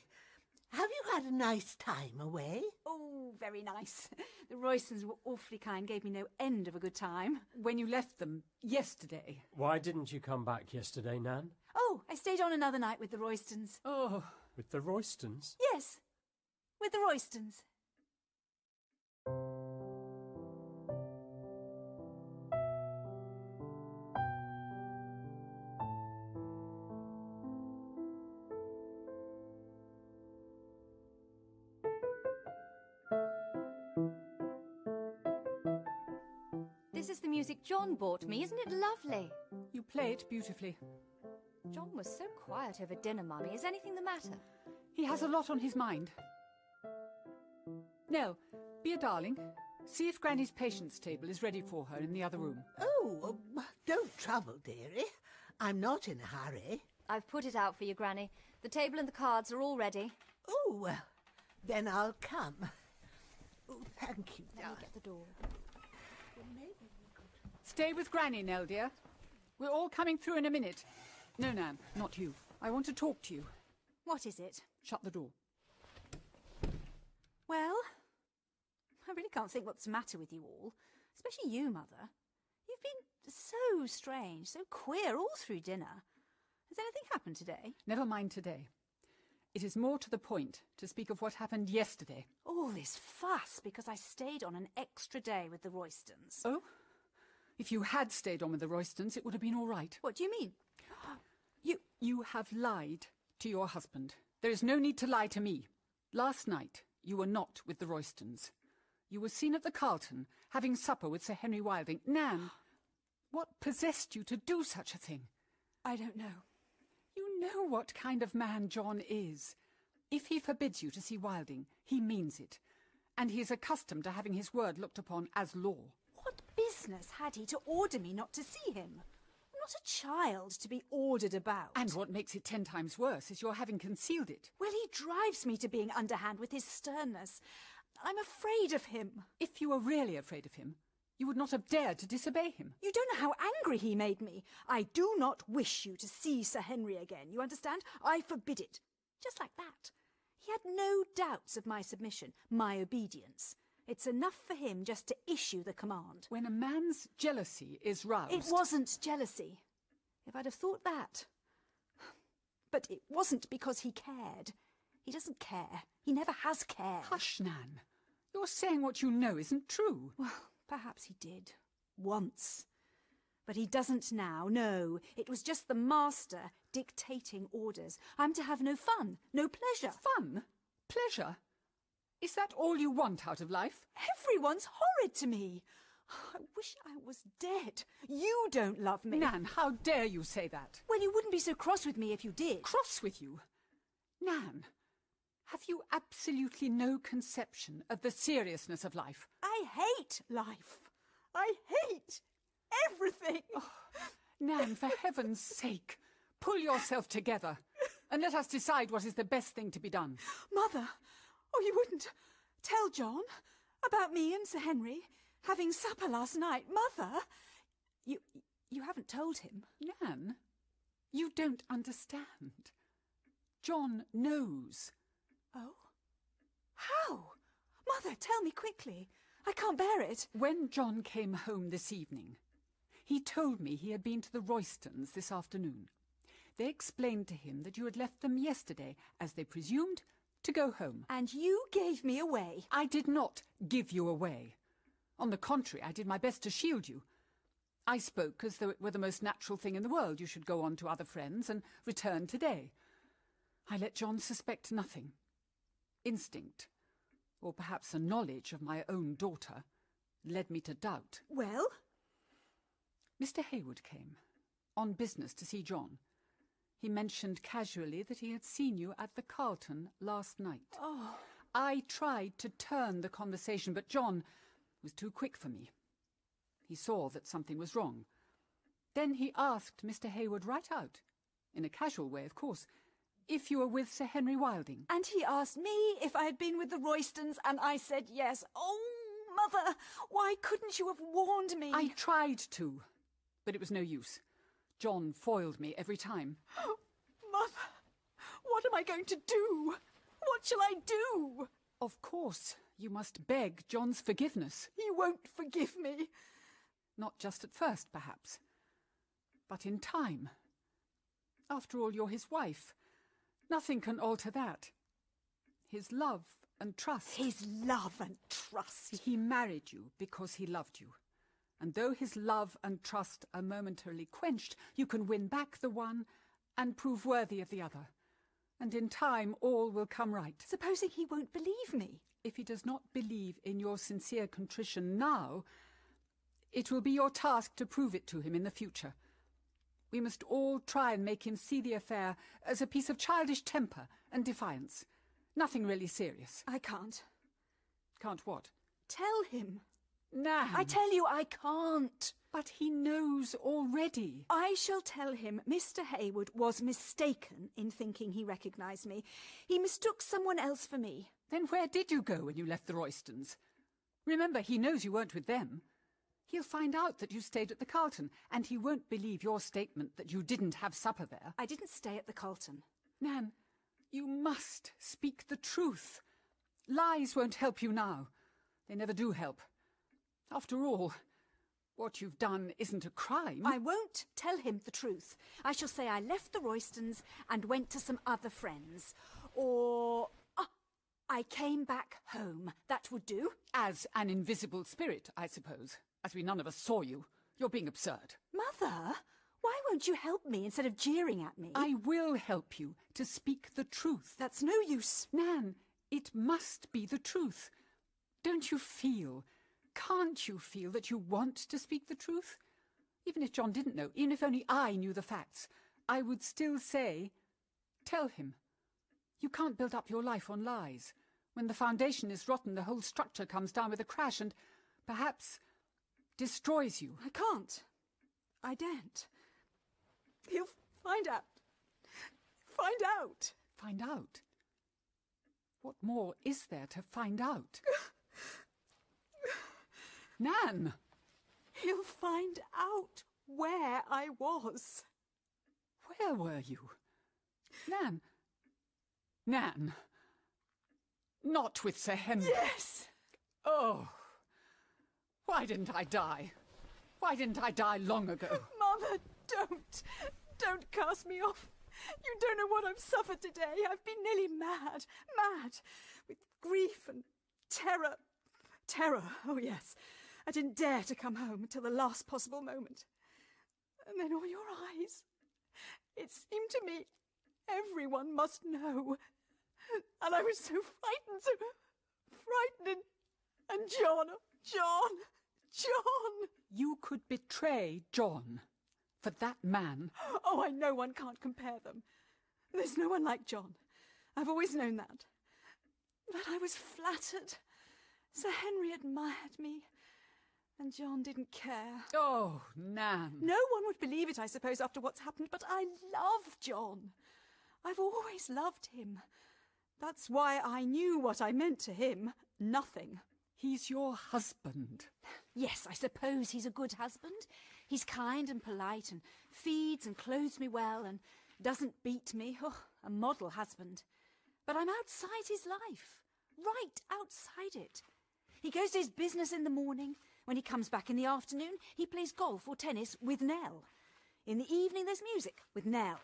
Have you had a nice time away? Oh, very nice. <laughs> The Roystons were awfully kind, gave me no end of a good time. When you left them yesterday. Why didn't you come back yesterday, Nan? Oh, I stayed on another night with the Roystons. Oh, With the Roystons? Yes, with the Roystons. John bought me. Isn't it lovely? you play it beautifully. John was so quiet over dinner, Mummy. Is anything the matter? He has a lot on his mind. Nell, be a darling. See if Granny's patience table is ready for her in the other room. Oh, um, don't trouble, dearie. I'm not in a hurry. I've put it out for you, Granny. The table and the cards are all ready. Oh, well, then I'll come. Oh, thank you, Let me darling. get the door. Stay with Granny, Nell, dear. We're all coming through in a minute. No, Nan, not you. I want to talk to you. What is it? Shut the door. Well, I really can't think what's the matter with you all, especially you, Mother. You've been so strange, so queer all through dinner. Has anything happened today? Never mind today. It is more to the point to speak of what happened yesterday. All this fuss because I stayed on an extra day with the Roystons. Oh? If you had stayed on with the Roystons, it would have been all right. What do you mean? You, you have lied to your husband. There is no need to lie to me. Last night, you were not with the Roystons. You were seen at the Carlton, having supper with Sir Henry Wilding. Nan, what possessed you to do such a thing? I don't know. You know what kind of man John is. If he forbids you to see Wilding, he means it. And he is accustomed to having his word looked upon as law. What business had he to order me not to see him? I'm not a child to be ordered about. And what makes it ten times worse is your having concealed it. Well, he drives me to being underhand with his sternness. I'm afraid of him. If you were really afraid of him, you would not have dared to disobey him. You don't know how angry he made me. I do not wish you to see Sir Henry again. You understand? I forbid it. Just like that. He had no doubts of my submission, my obedience. It's enough for him just to issue the command. When a man's jealousy is roused. It wasn't jealousy. If I'd have thought that. But it wasn't because he cared. He doesn't care. He never has cared. Hush, Nan. You're saying what you know isn't true. Well, perhaps he did. Once. But he doesn't now, no. It was just the master dictating orders. I'm to have no fun, no pleasure. Fun? Pleasure? Is that all you want out of life? Everyone's horrid to me. I wish I was dead. You don't love me. Nan, how dare you say that? Well, you wouldn't be so cross with me if you did. Cross with you? Nan, have you absolutely no conception of the seriousness of life? I hate life. I hate everything. Oh, Nan, for heaven's sake, Pull yourself together and let us decide what is the best thing to be done. Mother! Oh, you wouldn't tell John about me and Sir Henry having supper last night, Mother? You you haven't told him. Nan, you don't understand. John knows. Oh? How? Mother, tell me quickly. I can't bear it. When John came home this evening, he told me he had been to the Roystons this afternoon. They explained to him that you had left them yesterday, as they presumed, to go home. And you gave me away. I did not give you away. On the contrary, I did my best to shield you. I spoke as though it were the most natural thing in the world you should go on to other friends and return today. I let John suspect nothing. Instinct, or perhaps a knowledge of my own daughter, led me to doubt. Well? Mr. Hayward came, on business to see John. He mentioned casually that he had seen you at the Carlton last night. Oh. I tried to turn the conversation, but John was too quick for me. He saw that something was wrong. Then he asked Mr. Hayward right out, in a casual way, of course, if you were with Sir Henry Wilding. And he asked me if I had been with the Roystons, and I said yes. Oh, Mother, why couldn't you have warned me? I tried to, but it was no use. John foiled me every time. <gasps> Mother, what am I going to do? What shall I do? Of course, you must beg John's forgiveness. He won't forgive me. Not just at first, perhaps, but in time. After all, you're his wife. Nothing can alter that. His love and trust. His love and trust. He married you because he loved you. And though his love and trust are momentarily quenched, you can win back the one and prove worthy of the other. And in time, all will come right. Supposing he won't believe me? If he does not believe in your sincere contrition now, it will be your task to prove it to him in the future. We must all try and make him see the affair as a piece of childish temper and defiance. Nothing really serious. I can't. Can't what? Tell him. Nan! I tell you I can't. But he knows already. I shall tell him Mr. Hayward was mistaken in thinking he recognised me. He mistook someone else for me. Then where did you go when you left the Roystons? Remember, he knows you weren't with them. He'll find out that you stayed at the Carlton, and he won't believe your statement that you didn't have supper there. I didn't stay at the Carlton. Nan, you must speak the truth. Lies won't help you now. They never do help. After all, what you've done isn't a crime. I won't tell him the truth. I shall say I left the Roystons and went to some other friends. Or. ah, I came back home. That would do. As an invisible spirit, I suppose. As we none of us saw you. You're being absurd. Mother, why won't you help me instead of jeering at me? I will help you to speak the truth. That's no use. Nan, it must be the truth. Don't you feel, can't you feel that you want to speak the truth? Even if John didn't know, even if only I knew the facts, I would still say, tell him. You can't build up your life on lies. When the foundation is rotten, the whole structure comes down with a crash and, perhaps, destroys you. I can't. I daren't. He'll find out. Find out. Find out? What more is there to find out? <laughs> Nan! He'll find out where I was. Where were you? Nan! Nan! Not with Sir Henry. Yes! Oh! Why didn't I die? Why didn't I die long ago? <laughs> Mother, don't! Don't cast me off! You don't know what I've suffered today. I've been nearly mad, mad, with grief and terror. Terror, oh yes. I didn't dare to come home until the last possible moment. And then all your eyes. It seemed to me everyone must know. And I was so frightened, so frightened. And, and John, John, John. You could betray John for that man. <gasps> Oh, I know one can't compare them. There's no one like John. I've always known that. But I was flattered. Sir Henry admired me. And John didn't care. Oh, Nan. No one would believe it, I suppose, after what's happened, but I love John. I've always loved him. That's why I knew what I meant to him. Nothing. He's your husband. Yes, I suppose he's a good husband. He's kind and polite and feeds and clothes me well and doesn't beat me. Oh, a model husband. But I'm outside his life. Right outside it. He goes to his business in the morning. When he comes back in the afternoon, he plays golf or tennis with Nell. In the evening, there's music with Nell.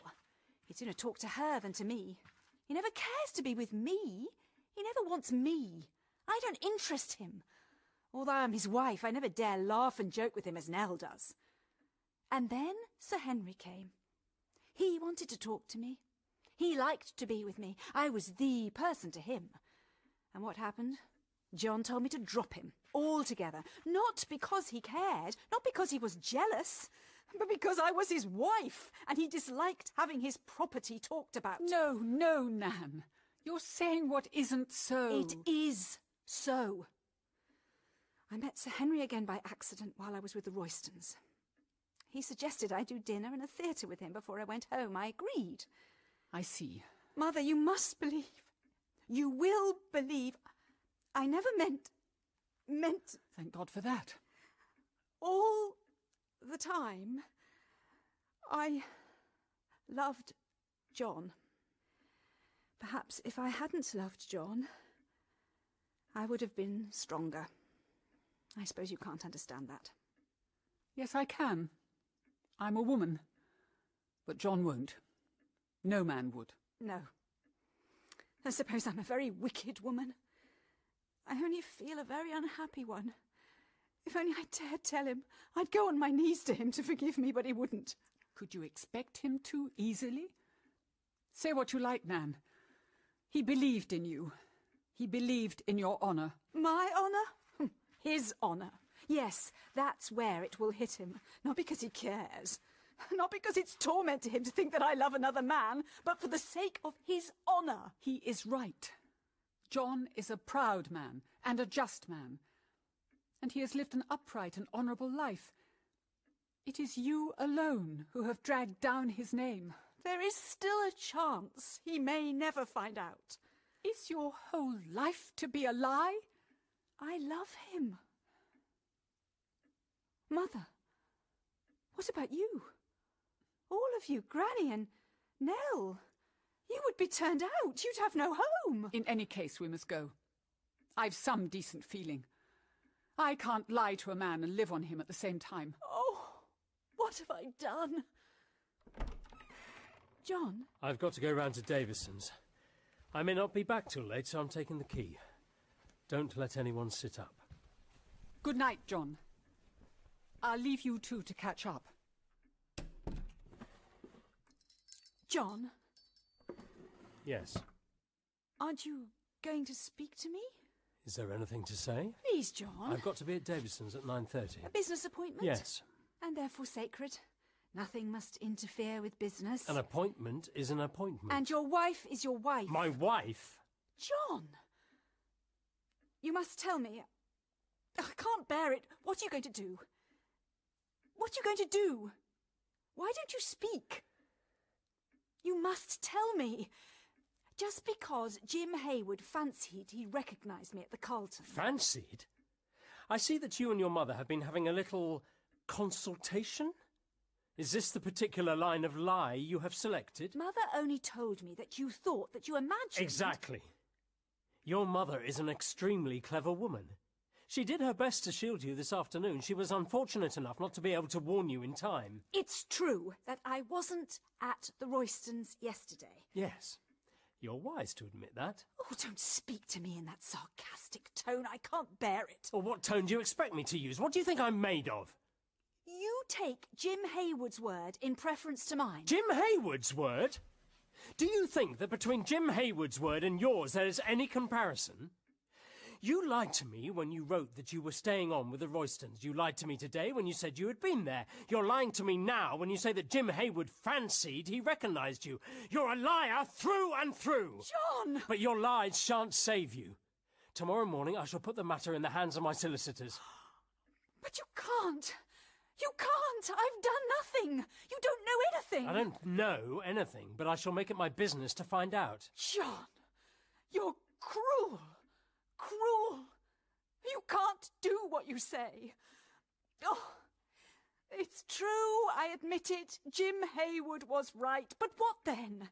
He'd sooner talk to her than to me. He never cares to be with me. He never wants me. I don't interest him. Although I'm his wife, I never dare laugh and joke with him as Nell does. And then Sir Henry came. He wanted to talk to me. He liked to be with me. I was the person to him. And what happened? John told me to drop him altogether. Not because he cared, not because he was jealous, but because I was his wife and he disliked having his property talked about. No, no, Nan. You're saying what isn't so. It is so. I met Sir Henry again by accident while I was with the Roystons. He suggested I do dinner and a theatre with him before I went home. I agreed. I see. Mother, you must believe. You will believe. I never meant. Meant. Thank God for that. All the time, I loved John. Perhaps if I hadn't loved John, I would have been stronger. I suppose you can't understand that. Yes, I can. I'm a woman. But John won't. No man would. No. I suppose I'm a very wicked woman. I only feel a very unhappy one. If only I dared tell him, I'd go on my knees to him to forgive me, but he wouldn't. Could you expect him to easily? Say what you like, Nan. He believed in you. He believed in your honour. My honour? Hmm, his honour. Yes, that's where it will hit him. Not because he cares. <laughs> Not because it's torment to him to think that I love another man, but for the sake of his honour. He is right. John is a proud man and a just man, and he has lived an upright and honourable life. It is you alone who have dragged down his name. There is still a chance he may never find out. Is your whole life to be a lie? I love him. Mother, what about you? All of you, Granny and Nell. You would be turned out. You'd have no home. In any case, we must go. I've some decent feeling. I can't lie to a man and live on him at the same time. Oh, what have I done? John? I've got to go round to Davison's. I may not be back till late, so I'm taking the key. Don't let anyone sit up. Good night, John. I'll leave you two to catch up. John? Yes. Aren't you going to speak to me? Is there anything to say? Please, John. I've got to be at Davison's at 9.30. A business appointment? Yes. And therefore sacred. Nothing must interfere with business. An appointment is an appointment. And your wife is your wife. My wife? John! You must tell me. I can't bear it. What are you going to do? What are you going to do? Why don't you speak? You must tell me. Just because Jim Hayward fancied he recognised me at the Carlton. Fancied? I see that you and your mother have been having a little consultation? Is this the particular line of lie you have selected? Mother only told me that you thought that you imagined. Exactly. Your mother is an extremely clever woman. She did her best to shield you this afternoon. She was unfortunate enough not to be able to warn you in time. It's true that I wasn't at the Roystons yesterday. Yes. You're wise to admit that. Oh, don't speak to me in that sarcastic tone. I can't bear it. Well, what tone do you expect me to use? What do you think I'm made of? You take Jim Hayward's word in preference to mine. Jim Hayward's word? Do you think that between Jim Hayward's word and yours there is any comparison? You lied to me when you wrote that you were staying on with the Roystons. You lied to me today when you said you had been there. You're lying to me now when you say that Jim Hayward fancied he recognised you. You're a liar through and through. John! But your lies shan't save you. Tomorrow morning I shall put the matter in the hands of my solicitors. <gasps> But you can't. You can't. I've done nothing. You don't know anything. I don't know anything, but I shall make it my business to find out. John, you're cruel. Cruel. You can't do what you say. Oh, it's true, I admit it. Jim Hayward was right. But what then?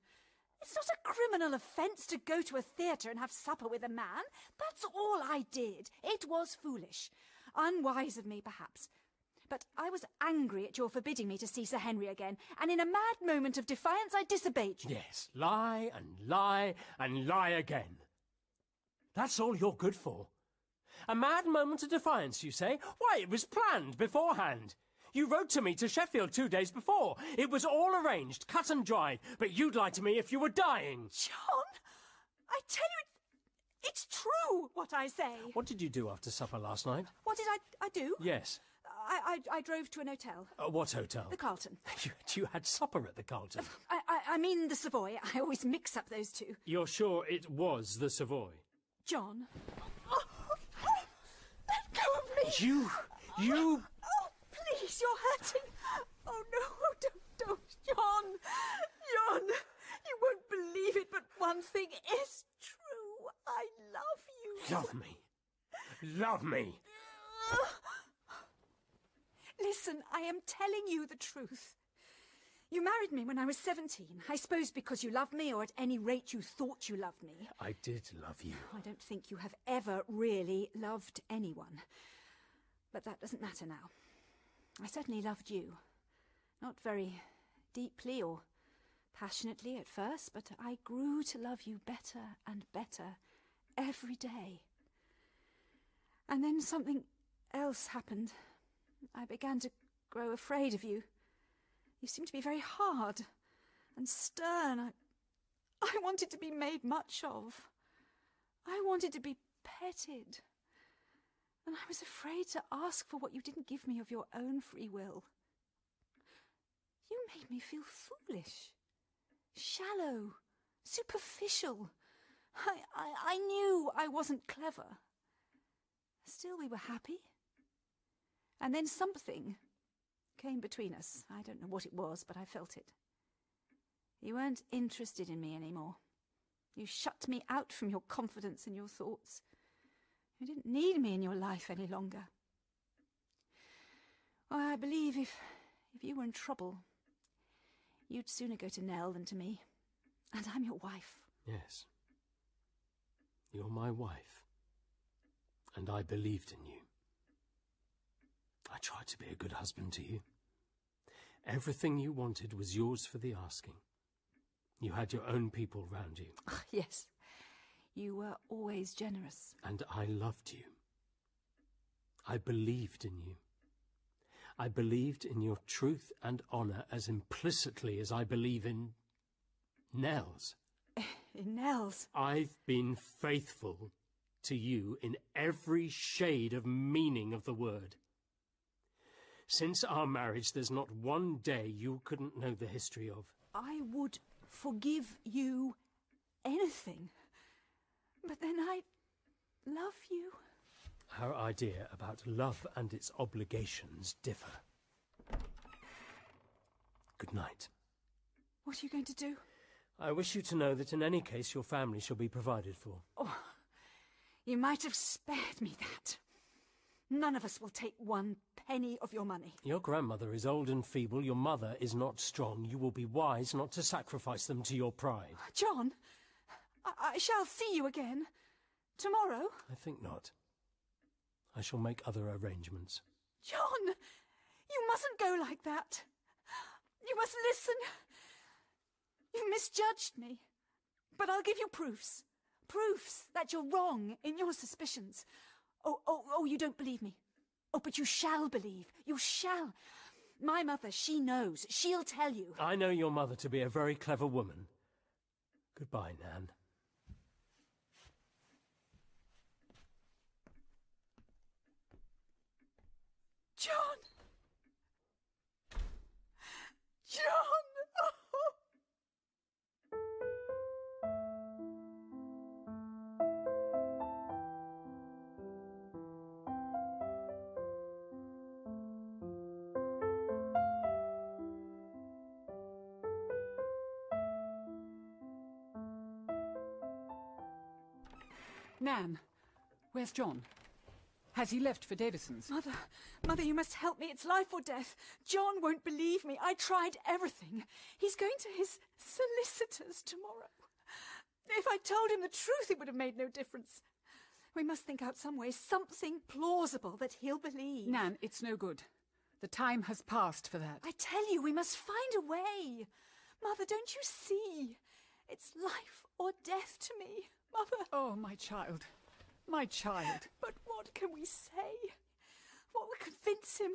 It's not a criminal offence to go to a theatre and have supper with a man. That's all I did. It was foolish. Unwise of me, perhaps. But I was angry at your forbidding me to see Sir Henry again, and in a mad moment of defiance I disobeyed you. Yes, lie and lie and lie again. That's all you're good for. A mad moment of defiance, you say? Why, it was planned beforehand. You wrote to me to Sheffield two days before. It was all arranged, cut and dried, but you'd lie to me if you were dying. John, I tell you, it's true what I say. What did you do after supper last night? What did I, I do? Yes. I, I, I drove to an hotel. Uh, what hotel? The Carlton. <laughs> You, you had supper at the Carlton. I, I, I mean the Savoy. I always mix up those two. You're sure it was the Savoy? John. Oh, oh, let go of me. You, you. Oh, please, you're hurting. Oh, no, don't, don't. John, John, you won't believe it, but one thing is true. I love you. Love me. Love me. Listen, I am telling you the truth. You married me when I was 17. I suppose because you loved me, or at any rate you thought you loved me. I did love you. I don't think you have ever really loved anyone. But that doesn't matter now. I certainly loved you. Not very deeply or passionately at first, but I grew to love you better and better every day. And then something else happened. I began to grow afraid of you. You seemed to be very hard and stern. I, I wanted to be made much of. I wanted to be petted. And I was afraid to ask for what you didn't give me of your own free will. You made me feel foolish, shallow, superficial. I, I, I knew I wasn't clever. Still, we were happy. And then something came between us. I don't know what it was, but I felt it. You weren't interested in me any more. You shut me out from your confidence and your thoughts. You didn't need me in your life any longer. Well, I believe if, if you were in trouble, you'd sooner go to Nell than to me. And I'm your wife. Yes. You're my wife. And I believed in you. I tried to be a good husband to you. Everything you wanted was yours for the asking. You had your own people round you. <laughs> Ah, yes, you were always generous. And I loved you. I believed in you. I believed in your truth and honour as implicitly as I believe in Nell's. <laughs> In Nell's? I've been faithful to you in every shade of meaning of the word. Since our marriage, there's not one day you couldn't know the history of. I would forgive you anything. But then I love you. Our idea about love and its obligations differ. Good night. What are you going to do? I wish you to know that in any case your family shall be provided for. Oh, you might have spared me that. None of us will take one penny of your money. Your grandmother is old and feeble. Your mother is not strong. You will be wise not to sacrifice them to your pride. John, I, I shall see you again. Tomorrow? I think not. I shall make other arrangements. John, you mustn't go like that. You must listen. You misjudged me. But I'll give you proofs. Proofs that you're wrong in your suspicions. Oh, oh, oh, you don't believe me. Oh, but you shall believe. You shall. My mother, she knows. She'll tell you. I know your mother to be a very clever woman. Goodbye, Nan. Nan, where's John? Has he left for Davison's? Mother, Mother, you must help me. It's life or death. John won't believe me. I tried everything. He's going to his solicitors tomorrow. If I told him the truth, it would have made no difference. We must think out some way, something plausible that he'll believe. Nan, it's no good. The time has passed for that. I tell you, we must find a way. Mother, don't you see? It's life or death to me, Mother. Oh, my child. My child. But what can we say? What will convince him?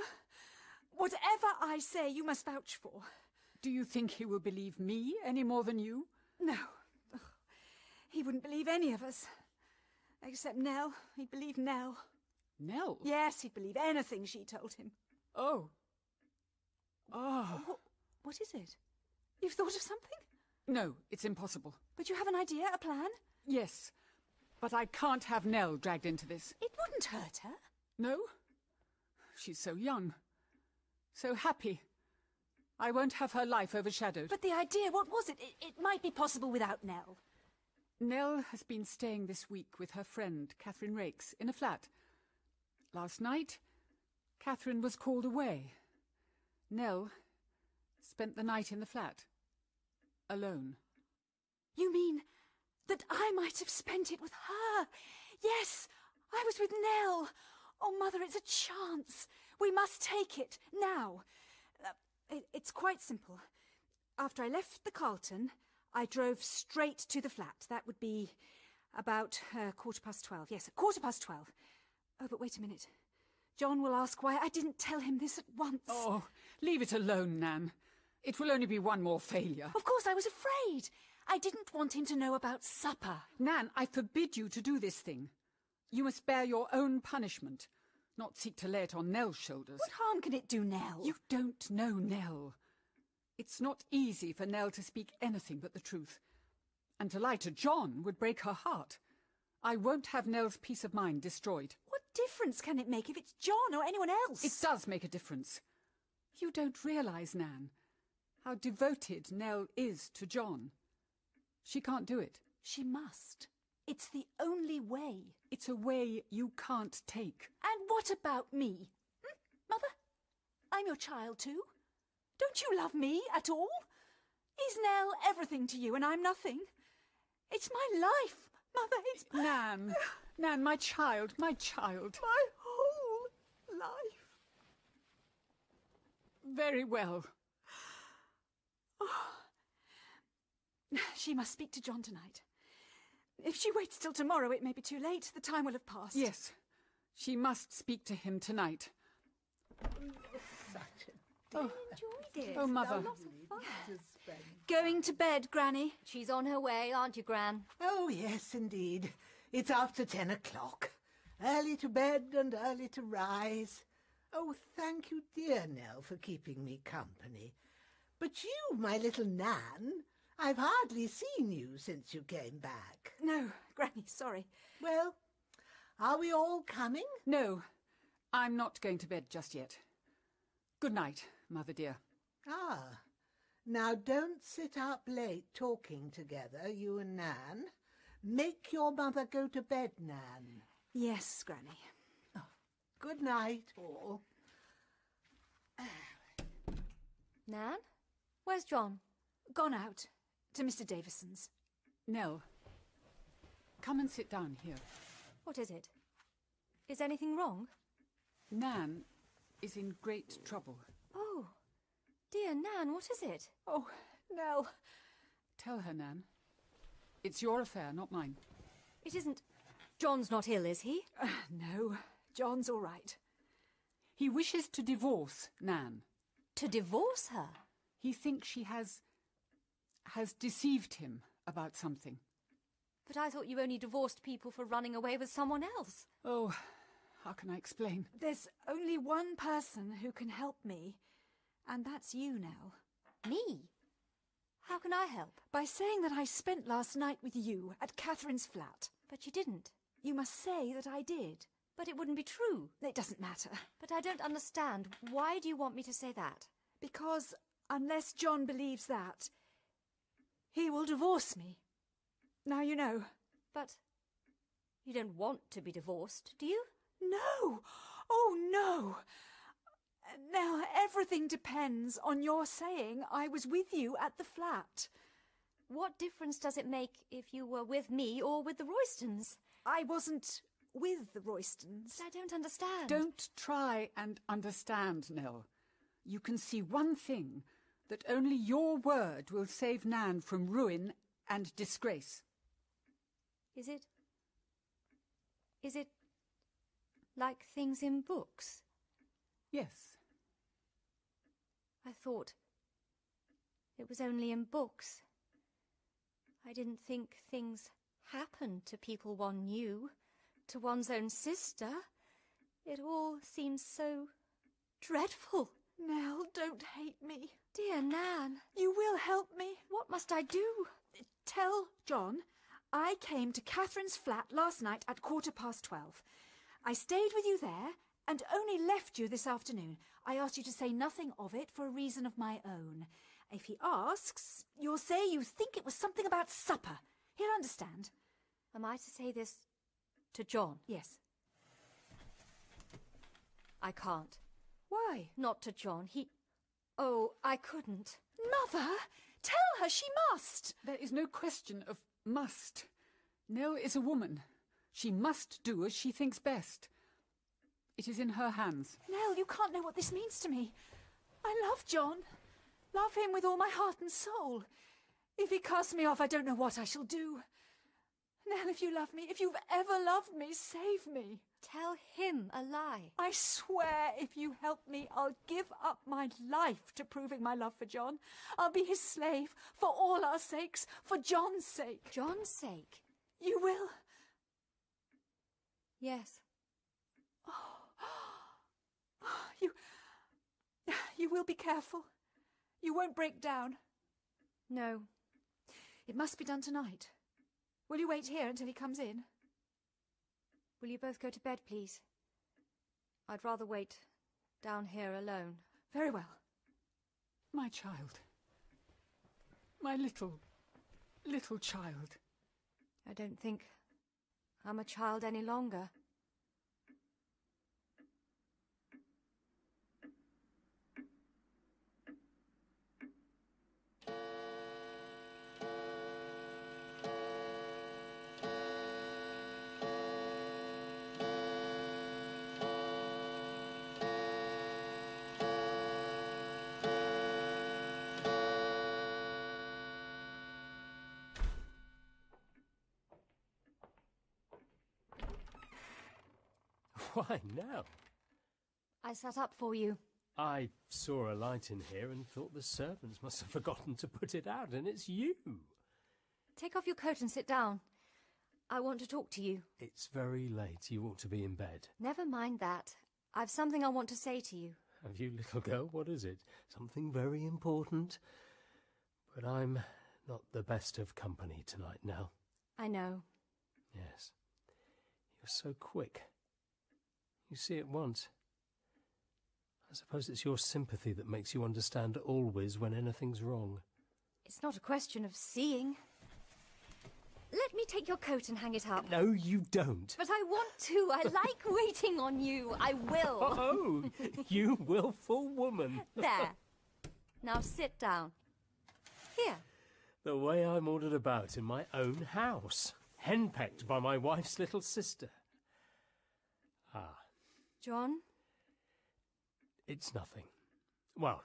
Whatever I say, you must vouch for. Do you think he will believe me any more than you? No. Ugh. He wouldn't believe any of us. Except Nell. He'd believe Nell. Nell? Yes, he'd believe anything she told him. Oh. Ah. Oh. What, what is it? You've thought of something? No, it's impossible. But you have an idea, a plan? Yes. But I can't have Nell dragged into this. It wouldn't hurt her. No? She's so young. So happy. I won't have her life overshadowed. But the idea, what was it? It, it might be possible without Nell. Nell has been staying this week with her friend, Catherine Rakes, in a flat. Last night, Catherine was called away. Nell spent the night in the flat. Alone. You mean that I might have spent it with her? Yes, I was with Nell. Oh, Mother, it's a chance. We must take it now. Uh, it, it's quite simple. After I left the Carlton, I drove straight to the flat. That would be about uh, quarter past twelve. Yes, quarter past twelve. Oh, but wait a minute. John will ask why I didn't tell him this at once. Oh, leave it alone, Nan. It will only be one more failure. Of course, I was afraid. I didn't want him to know about supper. Nan, I forbid you to do this thing. You must bear your own punishment, not seek to lay it on Nell's shoulders. What harm can it do Nell? You don't know Nell. It's not easy for Nell to speak anything but the truth. And to lie to John would break her heart. I won't have Nell's peace of mind destroyed. What difference can it make if it's John or anyone else? It does make a difference. You don't realise, Nan, how devoted Nell is to John. She can't do it. She must. It's the only way. It's a way you can't take. And what about me? Hmm? Mother? I'm your child too. Don't you love me at all? Is Nell everything to you and I'm nothing? It's my life, Mother. It's <laughs> Nan, Nan, my child, my child. my whole life. Very well. <sighs> <sighs> She must speak to John tonight. If she waits till tomorrow, it may be too late. The time will have passed. Yes, she must speak to him tonight. Such a Oh, enjoyed it. Oh, Mother. Lots of fun. to spend. Going to bed, Granny. She's on her way, aren't you, Gran? Oh, yes, indeed. It's after ten o'clock. Early to bed and early to rise. Oh, thank you, dear Nell, for keeping me company. But you, my little Nan, I've hardly seen you since you came back. No, Granny, sorry. Well, are we all coming? No, I'm not going to bed just yet. Good night, Mother dear. Ah, now don't sit up late talking together, you and Nan. Make your mother go to bed, Nan. Yes, Granny. Good night, all. Nan? Where's John? Gone out to Mr. Davison's. Nell, come and sit down here. What is it? Is anything wrong? Nan is in great trouble. Oh, dear Nan, what is it? Oh, Nell. Tell her, Nan. It's your affair, not mine. It isn't. John's not ill, is he? Uh, no, John's all right. He wishes to divorce Nan. To divorce her? He thinks she has. Has deceived him about something. But I thought you only divorced people for running away with someone else. Oh, how can I explain? There's only one person who can help me, and that's you, Nell. Me? How can I help? By saying that I spent last night with you at Catherine's flat. But you didn't. You must say that I did. But it wouldn't be true. It doesn't matter. But I don't understand. Why do you want me to say that? Because unless John believes that, he will divorce me. Now you know. But You don't want to be divorced, do you? No! Oh, no! Now, everything depends on your saying I was with you at the flat. What difference does it make if you were with me or with the Roystons? I wasn't with the Roystons. I don't understand. Don't try and understand, Nell. You can see one thing that only your word will save Nan from ruin and disgrace. Is it. Is it. like things in books? Yes. I thought. it was only in books. I didn't think things happened to people one knew, to one's own sister. It all seems so dreadful. Nell, don't hate me. Dear Nan. You will help me. What must I do? Tell John I came to Catherine's flat last night at quarter past twelve. I stayed with you there and only left you this afternoon. I asked you to say nothing of it for a reason of my own. If he asks, you'll say you think it was something about supper. He'll understand. Am I to say this to John? Yes. I can't. Why? Not to John. He. Oh, I couldn't. Mother, tell her she must. There is no question of must. Nell is a woman. She must do as she thinks best. It is in her hands. Nell, you can't know what this means to me. I love John. Love him with all my heart and soul. If he casts me off, I don't know what I shall do. Nell, if you love me, if you've ever loved me, save me. Tell him a lie. I swear if you help me, I'll give up my life to proving my love for John. I'll be his slave for all our sakes, for John's sake. John's sake? You will? Yes. Oh. <gasps> You. You will be careful. You won't break down. No. It must be done tonight. Will you wait here until he comes in? Will you both go to bed, please? I'd rather wait down here alone. Very well. My child. My little, little child. I don't think I'm a child any longer. Why, no. I sat up for you. I saw a light in here and thought the servants must have forgotten to put it out, and it's you. Take off your coat and sit down. I want to talk to you. It's very late. You ought to be in bed. Never mind that. I've something I want to say to you. Have you, little girl? What is it? Something very important? But I'm not the best of company tonight, Nell. I know. Yes. You're so quick. You see at once. I suppose it's your sympathy that makes you understand always when anything's wrong. It's not a question of seeing. Let me take your coat and hang it up. No, you don't. But I want to. I <laughs> like waiting on you. I will. Oh, you willful woman. <laughs> There. Now sit down. Here. The way I'm ordered about in my own house, henpecked by my wife's little sister. John? it's nothing. Well,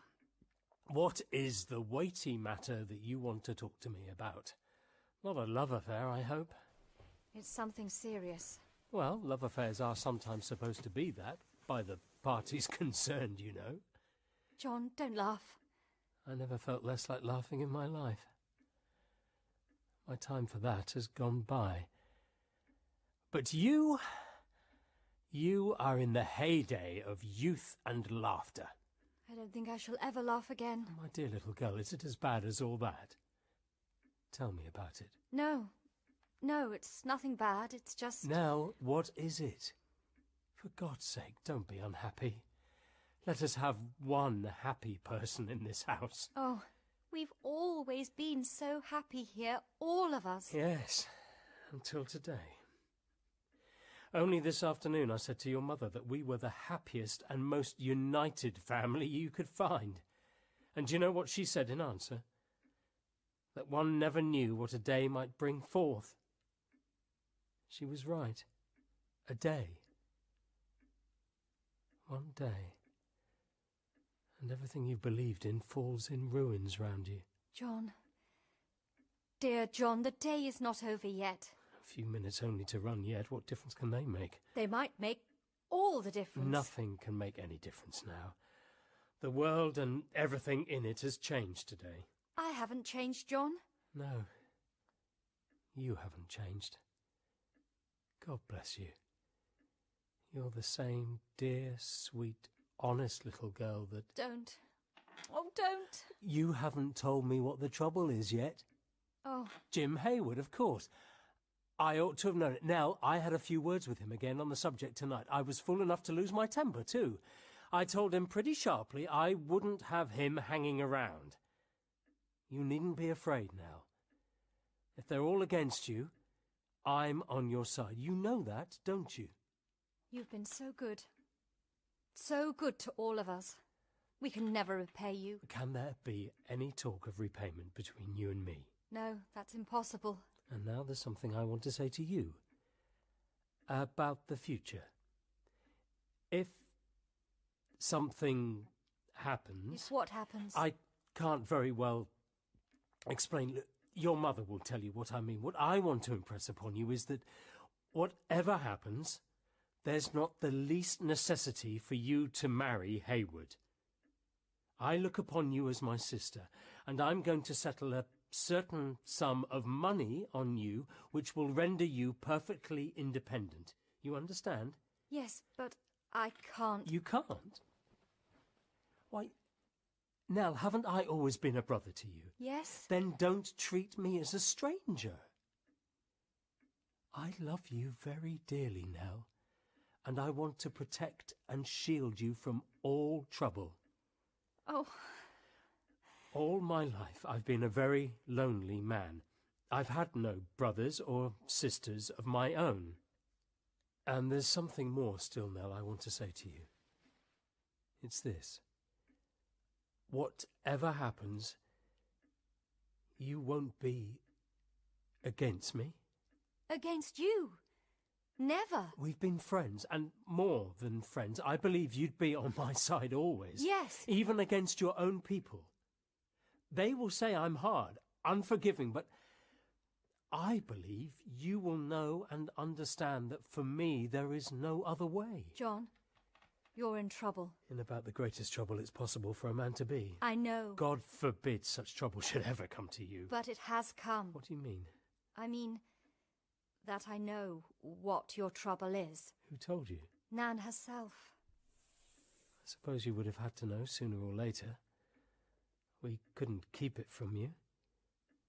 what is the weighty matter that you want to talk to me about? Not a love affair, I hope. It's something serious. Well, love affairs are sometimes supposed to be that, by the parties <laughs> concerned, you know. John, don't laugh. I never felt less like laughing in my life. My time for that has gone by. But you. You are in the heyday of youth and laughter. I don't think I shall ever laugh again. My dear little girl, is it as bad as all that? Tell me about it. No. No, it's nothing bad. It's just. Now, what is it? For God's sake, don't be unhappy. Let us have one happy person in this house. Oh, we've always been so happy here, all of us. Yes, until today. Only this afternoon I said to your mother that we were the happiest and most united family you could find. And do you know what she said in answer? That one never knew what a day might bring forth. She was right. A day. One day. And everything you've believed in falls in ruins round you. John. Dear John, the day is not over yet. A few minutes only to run yet. What difference can they make? They might make all the difference. Nothing can make any difference now. The world and everything in it has changed today. I haven't changed, John. No. You haven't changed. God bless you. You're the same dear, sweet, honest little girl that. Don't. Oh, don't. You haven't told me what the trouble is yet. Oh, Jim Hayward, of course. I ought to have known it. Nell, I had a few words with him again on the subject tonight. I was fool enough to lose my temper, too. I told him pretty sharply I wouldn't have him hanging around. You needn't be afraid now. If they're all against you, I'm on your side. You know that, don't you? you've been so good. So good to all of us. We can never repay you. Can there be any talk of repayment between you and me? No, that's impossible. And now there's something I want to say to you about the future. If something happens, If what happens? I can't very well explain. Your mother will tell you what I mean. What I want to impress upon you is that whatever happens, there's not the least necessity for you to marry Hayward. I look upon you as my sister, and I'm going to settle a certain sum of money on you which will render you perfectly independent. You understand? Yes, but I can't. You can't. Why, Nell, haven't I always been a brother to you? Yes? Then don't treat me as a stranger. I love you very dearly, Nell, and I want to protect and shield you from all trouble. Oh, All my life I've been a very lonely man. I've had no brothers or sisters of my own. And there's something more still, Nell, I want to say to you. It's this. Whatever happens, you won't be against me. against you. Never. We've been friends, and more than friends. I believe you'd be on my <laughs> side always. Yes. Even against your own people. They will say I'm hard, unforgiving, but I believe you will know and understand that for me there is no other way. John, you're in trouble. In about the greatest trouble it's possible for a man to be. I know. God forbid such trouble should ever come to you. But it has come. What do you mean? I mean, that I know what your trouble is. Who told you? Nan herself. I suppose you would have had to know sooner or later. We couldn't keep it from you.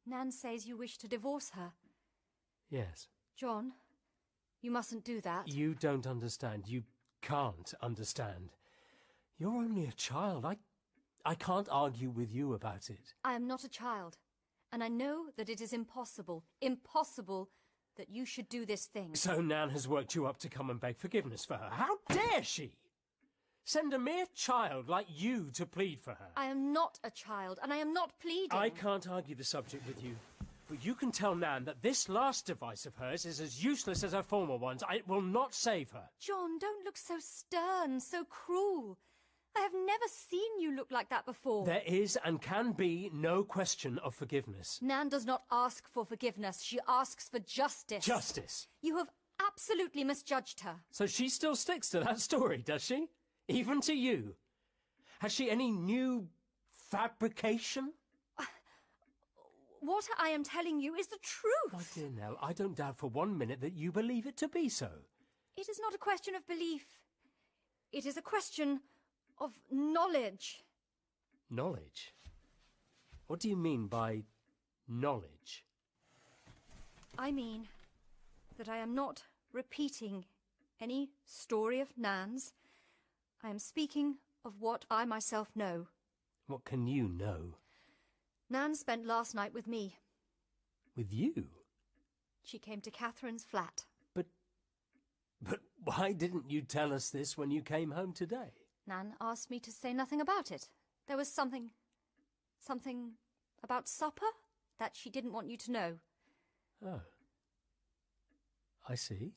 Nan says you wish to divorce her. Yes. John, you mustn't do that. You don't understand. You can't understand. You're only a child. I, I can't argue with you about it. I am not a child, and I know that it is impossible, impossible that you should do this thing. So Nan has worked you up to come and beg forgiveness for her. How dare she? Send a mere child like you to plead for her. I am not a child, and I am not pleading. I can't argue the subject with you. But you can tell Nan that this last device of hers is as useless as her former ones. It will not save her. John, don't look so stern, so cruel. I have never seen you look like that before. There is and can be no question of forgiveness. Nan does not ask for forgiveness. She asks for justice. Justice. You have absolutely misjudged her. So she still sticks to that story, does she? Even to you? Has she any new fabrication? What I am telling you is the truth. My dear Nell, I don't doubt for one minute that you believe it to be so. It is not a question of belief. It is a question of knowledge. Knowledge? What do you mean by knowledge? I mean that I am not repeating any story of Nan's. I am speaking of what I myself know. What can you know? Nan spent last night with me. With you? She came to Catherine's flat. But But why didn't you tell us this when you came home today? Nan asked me to say nothing about it. There was something. something about supper that she didn't want you to know. Oh. I see.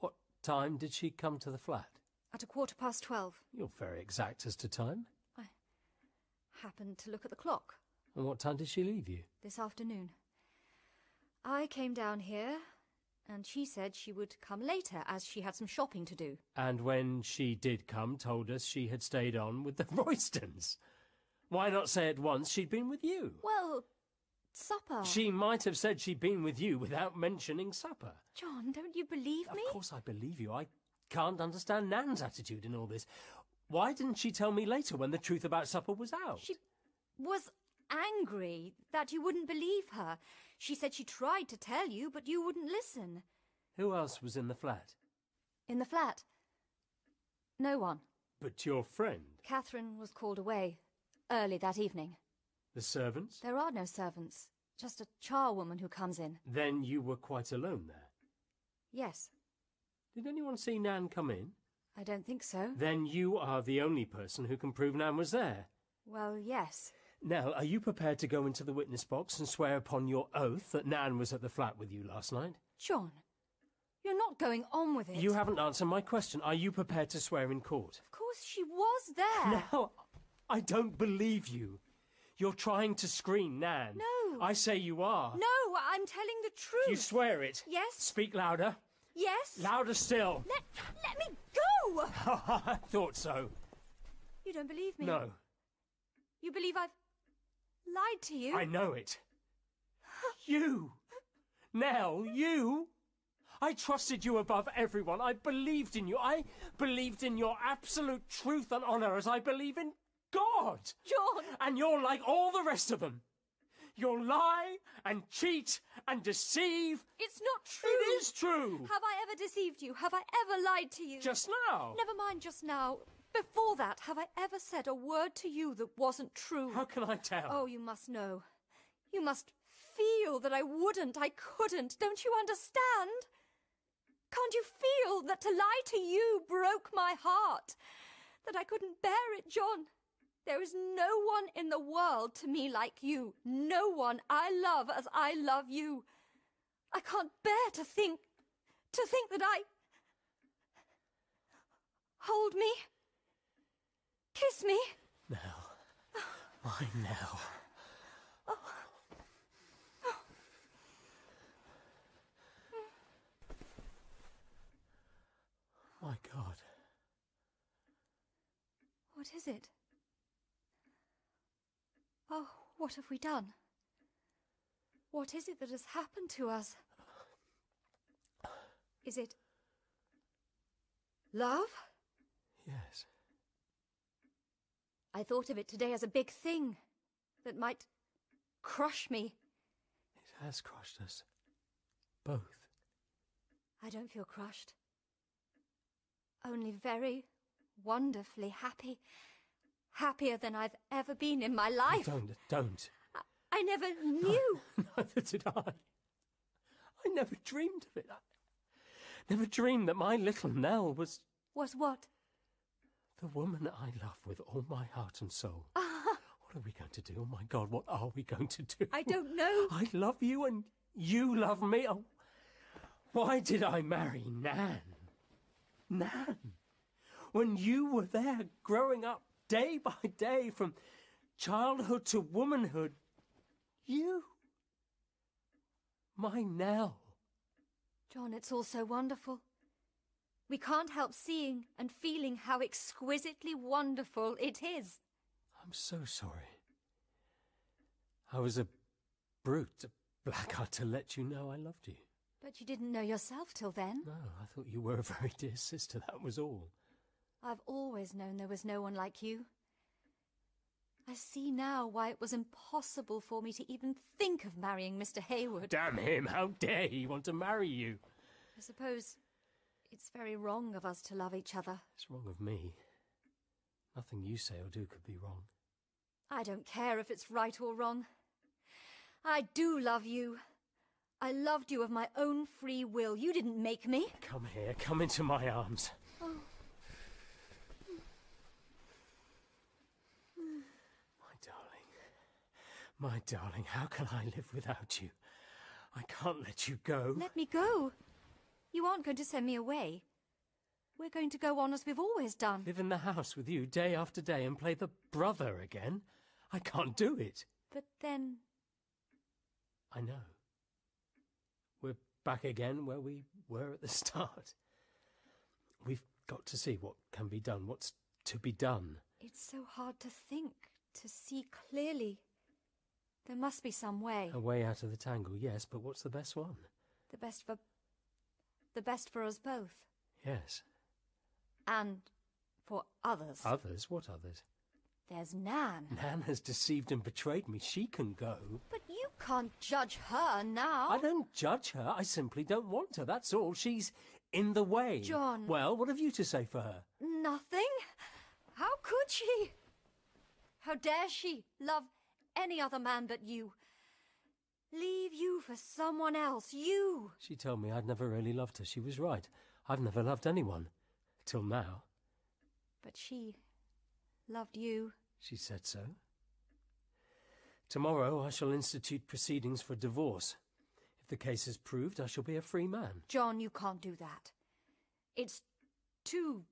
What time did she come to the flat? At a quarter past twelve. You're very exact as to time. I happened to look at the clock And what time did she leave you? this afternoon. I came down here, and she said she would come later as she had some shopping to do. And when she did come, told us she had stayed on with the <laughs> Roystons. Why not say at once she'd been with you? Well, supper. She might have said she'd been with you without mentioning supper. John, don't you believe me? Of course I believe you. I can't understand Nan's attitude in all this. Why didn't she tell me later when the truth about supper was out? She was angry that you wouldn't believe her. She said she tried to tell you, but you wouldn't listen. Who else was in the flat? In the flat. No one. But your friend. Catherine was called away early that evening. The servants? There are no servants, just a charwoman who comes in. Then you were quite alone there. Yes, Did anyone see Nan come in? I don't think so. Then you are the only person who can prove Nan was there. Well, yes. Now, are you prepared to go into the witness box and swear upon your oath that Nan was at the flat with you last night? John, you're not going on with it. You haven't answered my question. Are you prepared to swear in court? Of course she was there. Now, I don't believe you. You're trying to screen Nan. No. I say you are. No, I'm telling the truth. You swear it. Yes. Speak louder. Yes. Louder still. Let, let me go! <laughs> I thought so. You don't believe me? No, You believe I've lied to you? I know it. You. Nell, you. I trusted you above everyone. I believed in you. I believed in your absolute truth and honour as I believe in God. John! And you're like all the rest of them. You'll lie and cheat and deceive. It's not true. It is true. Have I ever deceived you? Have I ever lied to you? Just now. Never mind just now. Before that, have I ever said a word to you that wasn't true? How can I tell? Oh, you must know. You must feel that I wouldn't, I couldn't. Don't you understand? Can't you feel that to lie to you broke my heart? That I couldn't bear it, John? There is no one in the world to me like you. No one I love as I love you. I can't bear to think, to think that I. Hold me. Kiss me. Nell. My Nell. My God. What is it? Oh, what have we done? What is it that has happened to us? Is it love? Yes. I thought of it today as a big thing that might crush me. It has crushed us. Both. I don't feel crushed. Only very wonderfully happy. Happier than I've ever been in my life. Don't, don't. I, I never knew. <laughs> Neither did I. I never dreamed of it. I never dreamed that my little Nell was Was what? the woman I love with all my heart and soul. Ah. What are we going to do? Oh my God, what are we going to do? I don't know. <laughs> I love you and you love me. Oh, why did I marry Nan? Nan. When you were there growing up day by day from childhood to womanhood. You. My Nell. John, it's all so wonderful. We can't help seeing and feeling how exquisitely wonderful it is. I'm so sorry. I was a brute, a blackguard to let you know I loved you. But you didn't know yourself till then. No, I thought you were a very dear sister, that was all. I've always known there was no one like you. I see now why it was impossible for me to even think of marrying Mr. Hayward. Damn him, how dare he want to marry you? I suppose it's very wrong of us to love each other. It's wrong of me. Nothing you say or do could be wrong. I don't care if it's right or wrong. I do love you. I loved you of my own free will. You didn't make me. Come here, come into my arms. Oh. My darling, my darling, how can I live without you? I can't let you go. Let me go. You aren't going to send me away. We're going to go on as we've always done. Live in the house with you day after day and play the brother again? I can't do it. But then. I know. We're back again where we were at the start. We've got to see what can be done, what's to be done. It's so hard to think, to see clearly. There must be some way. A way out of the tangle, yes, but what's the best one? The best for. The best for us both. Yes. And for others. Others? What others? There's Nan. Nan has deceived and betrayed me. She can go. But you can't judge her now. I don't judge her. I simply don't want her. That's all. She's in the way. John. Well, what have you to say for her? Nothing? How could she? How dare she love any other man but you? Leave you for someone else. You! She told me I'd never really loved her. She was right. I've never loved anyone. Till now. But she loved you. She said so. Tomorrow I shall institute proceedings for divorce. If the case is proved, I shall be a free man. John, you can't do that. It's too.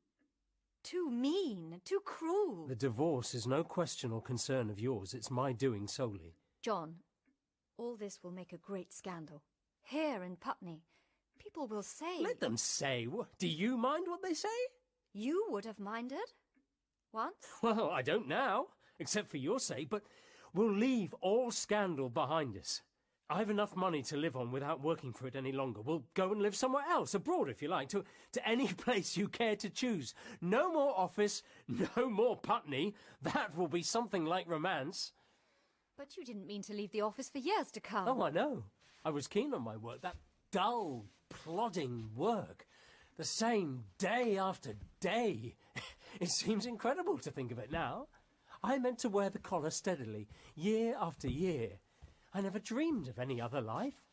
Too mean, too cruel. The divorce is no question or concern of yours. It's my doing solely. John, all this will make a great scandal. Here in Putney, people will say. Let them say. Do you mind what they say? You would have minded. Once? <laughs> Well, I don't now, except for your sake, but we'll leave all scandal behind us. I've enough money to live on without working for it any longer. We'll go and live somewhere else, abroad if you like, to, to any <laughs> place you care to choose. No more office, <laughs> no more Putney. That will be something like romance. But you didn't mean to leave the office for years to come. Oh, I know. I was keen on my work. That dull, plodding work. The same day after day. <laughs> It seems incredible to think of it now. I meant to wear the collar steadily, year after year. I never dreamed of any other life.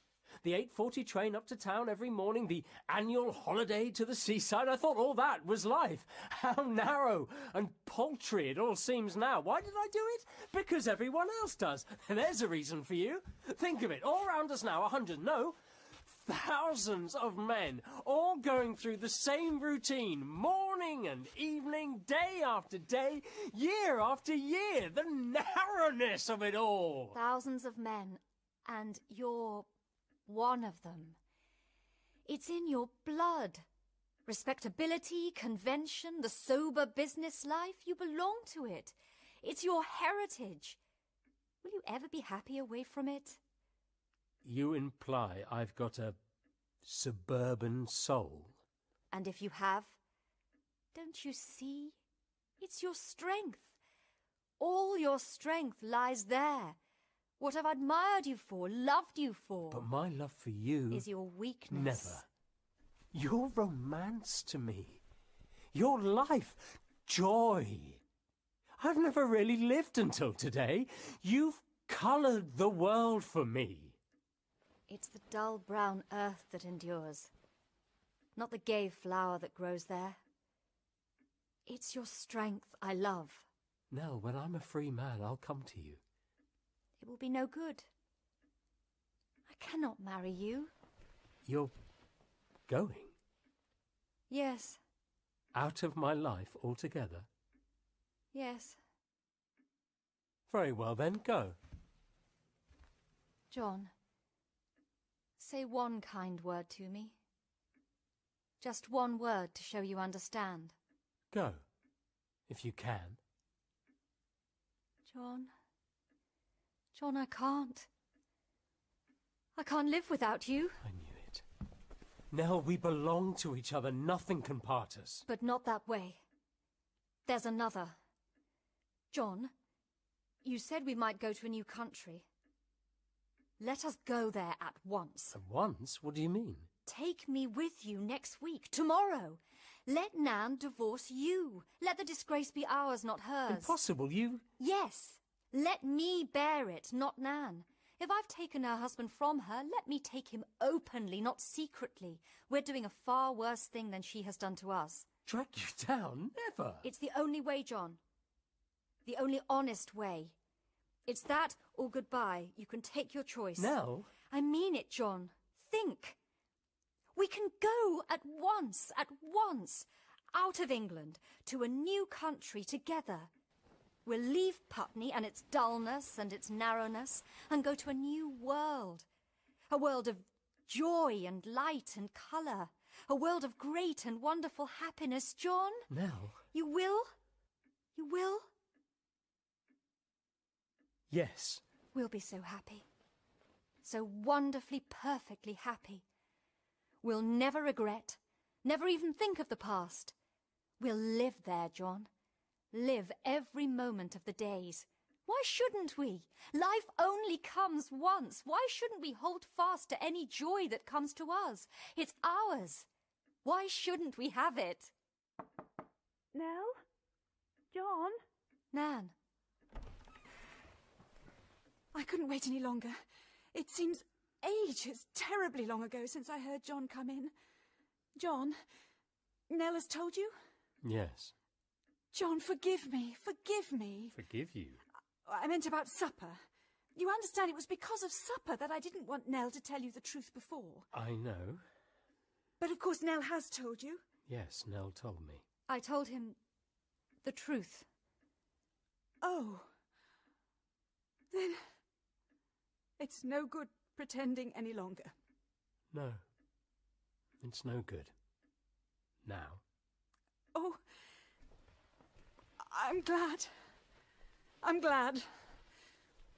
The 8.40 train up to town every morning, the annual holiday to the seaside, I thought all that was life. How narrow and paltry it all seems now. Why did I do it? Because everyone else does. <laughs> There's a reason for you. Think of it, all round us now, a hundred, no, thousands of men, all going through the same routine, morning and evening, day after day, year after year. The narrowness of it all. Thousands of men, and you're one of them. It's in your blood. Respectability, convention, the sober business life, you belong to it. It's your heritage. Will you ever be happy away from it? You imply I've got a suburban soul. And if you have, don't you see? It's your strength. All your strength lies there. What I've admired you for, loved you for. But my love for you is your weakness. Never. Your romance to me. Your life. Joy. I've never really lived until today. You've coloured the world for me. It's the dull brown earth that endures, not the gay flower that grows there. It's your strength I love. Nell, when I'm a free man, I'll come to you. It will be no good. I cannot marry you. You're going? Yes. Out of my life altogether? Yes. Very well then, go. John, say one kind word to me. Just one word to show you understand. Go, if you can. John. John, I can't. I can't live without you. I knew it. Nell, we belong to each other. Nothing can part us. But not that way. There's another. John, you said we might go to a new country. Let us go there at once. At once? What do you mean? Take me with you next week, tomorrow. Let Nan divorce you. Let the disgrace be ours, not hers. Impossible, you... Yes. Let me bear it, not Nan. If I've taken her husband from her, let me take him openly, not secretly. We're doing a far worse thing than she has done to us. Track you down? Never. It's the only way, John. The only honest way. It's that or goodbye. You can take your choice. No. I mean it, John. Think. We can go at once, at once, out of England to a new country together. We'll leave Putney and its dullness and its narrowness and go to a new world. A world of joy and light and colour. A world of great and wonderful happiness, John. No. You will? You will? Yes. We'll be so happy. So wonderfully, perfectly happy. We'll never regret, never even think of the past. We'll live there, John. Live every moment of the days. Why shouldn't we? Life only comes once. Why shouldn't we hold fast to any joy that comes to us? It's ours. Why shouldn't we have it? Nell? John? Nan, I couldn't wait any longer. It seems ages, terribly long ago, since I heard John come in. John, Nell has told you? Yes. John, forgive me, forgive me. Forgive you. I meant about supper. You understand it was because of supper that I didn't want Nell to tell you the truth before. I know. But of course Nell has told you. Yes, Nell told me. I told him the truth. Oh. Then it's no good pretending any longer. No. It's no good. Now. Oh, I'm glad. I'm glad.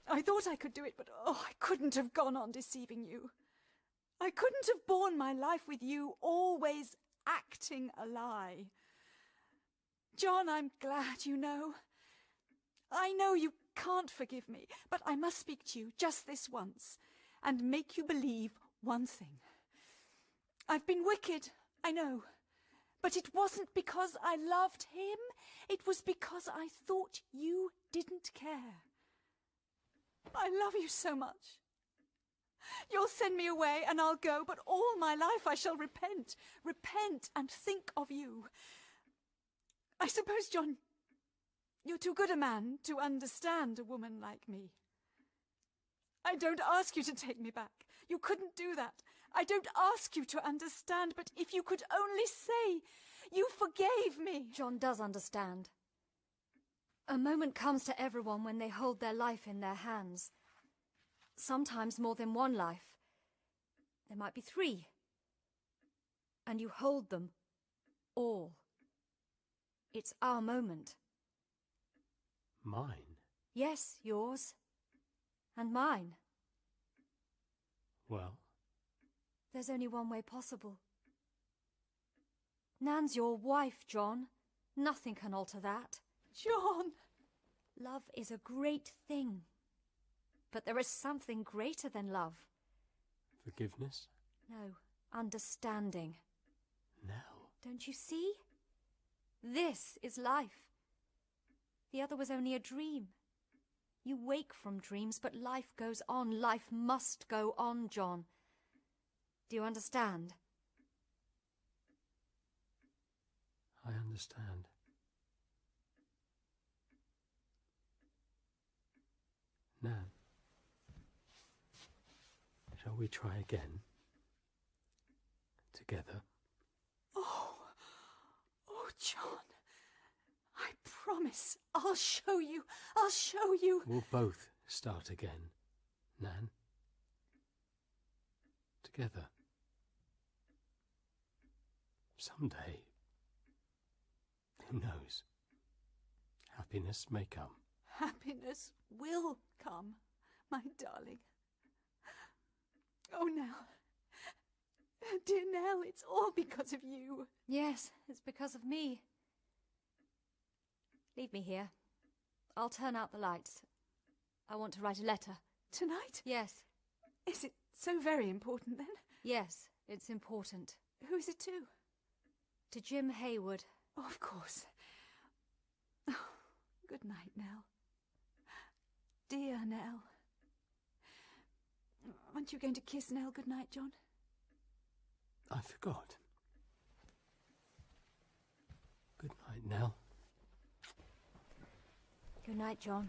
I thought I could do it, but oh, I couldn't have gone on deceiving you. I couldn't have borne my life with you always acting a lie. John, I'm glad you know. I know you can't forgive me, but I must speak to you just this once and make you believe one thing. I've been wicked, I know. But it wasn't because I loved him. It was because I thought you didn't care. I love you so much. You'll send me away and I'll go, but all my life I shall repent, repent and think of you. I suppose, John, you're too good a man to understand a woman like me. I don't ask you to take me back. You couldn't do that. I don't ask you to understand, but if you could only say you forgave me. John does understand. A moment comes to everyone when they hold their life in their hands. Sometimes more than one life. There might be three. And you hold them all. It's our moment. Mine? Yes, yours. And mine. Well, There's only one way possible. Nan's your wife, John. Nothing can alter that. John! Love is a great thing. But there is something greater than love. forgiveness? No, understanding. No. Don't you see? This is life. The other was only a dream. You wake from dreams, but life goes on. Life must go on, John. Do you understand? I understand. Nan, shall we try again? Together? Oh, oh, John. I promise I'll show you. I'll show you. We'll both start again, Nan. Together. Someday, who knows, happiness may come. Happiness will come, my darling. Oh, Nell. Dear Nell, it's all because of you. Yes, it's because of me. Leave me here. I'll turn out the lights. I want to write a letter. Tonight? Yes, Is it so very important then? yes, it's important. Who is it to? To Jim Hayward. Oh, of course. Oh, good night, Nell. Dear Nell. Aren't you going to kiss Nell goodnight, John? I forgot. Good night, Nell. Good night, John.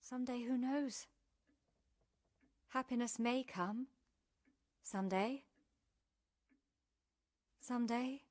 Someday, who knows? Happiness may come. Someday. Someday.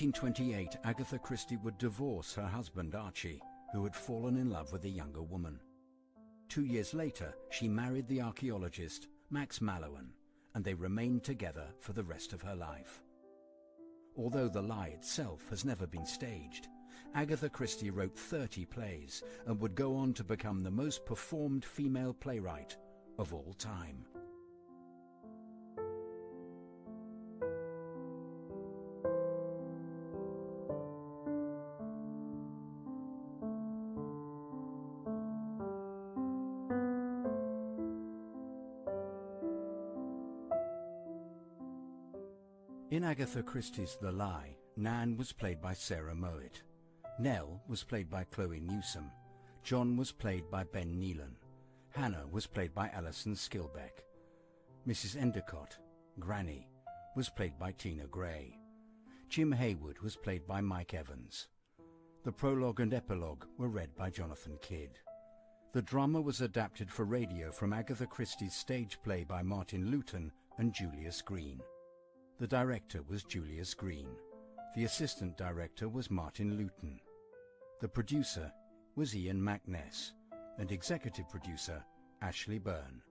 In 1928, Agatha Christie would divorce her husband Archie, who had fallen in love with a younger woman. Two years later, she married the archaeologist Max Mallowan, and they remained together for the rest of her life. Although the lie itself has never been staged, Agatha Christie wrote 30 plays and would go on to become the most performed female playwright of all time. In Agatha Christie's The Lie, Nan was played by Sarah Mowat. Nell was played by Chloe Newsome. John was played by Ben Nealon. Hannah was played by Alison Skilbeck. Mrs. Endicott, Granny, was played by Tina Gray. Jim Hayward was played by Mike Evans. The prologue and epilogue were read by Jonathan Kydd. The drama was adapted for radio from Agatha Christie's stage play by Martin Luton and Julius Green. The director was Julius Green. The assistant director was Martin Luton. The producer was Ian Macness and executive producer Ashley Byrne.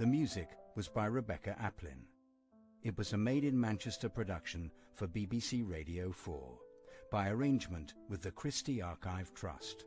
The music was by Rebecca Applin. It was a made-in-Manchester production for BBC Radio 4 by arrangement with the Christie Archive Trust.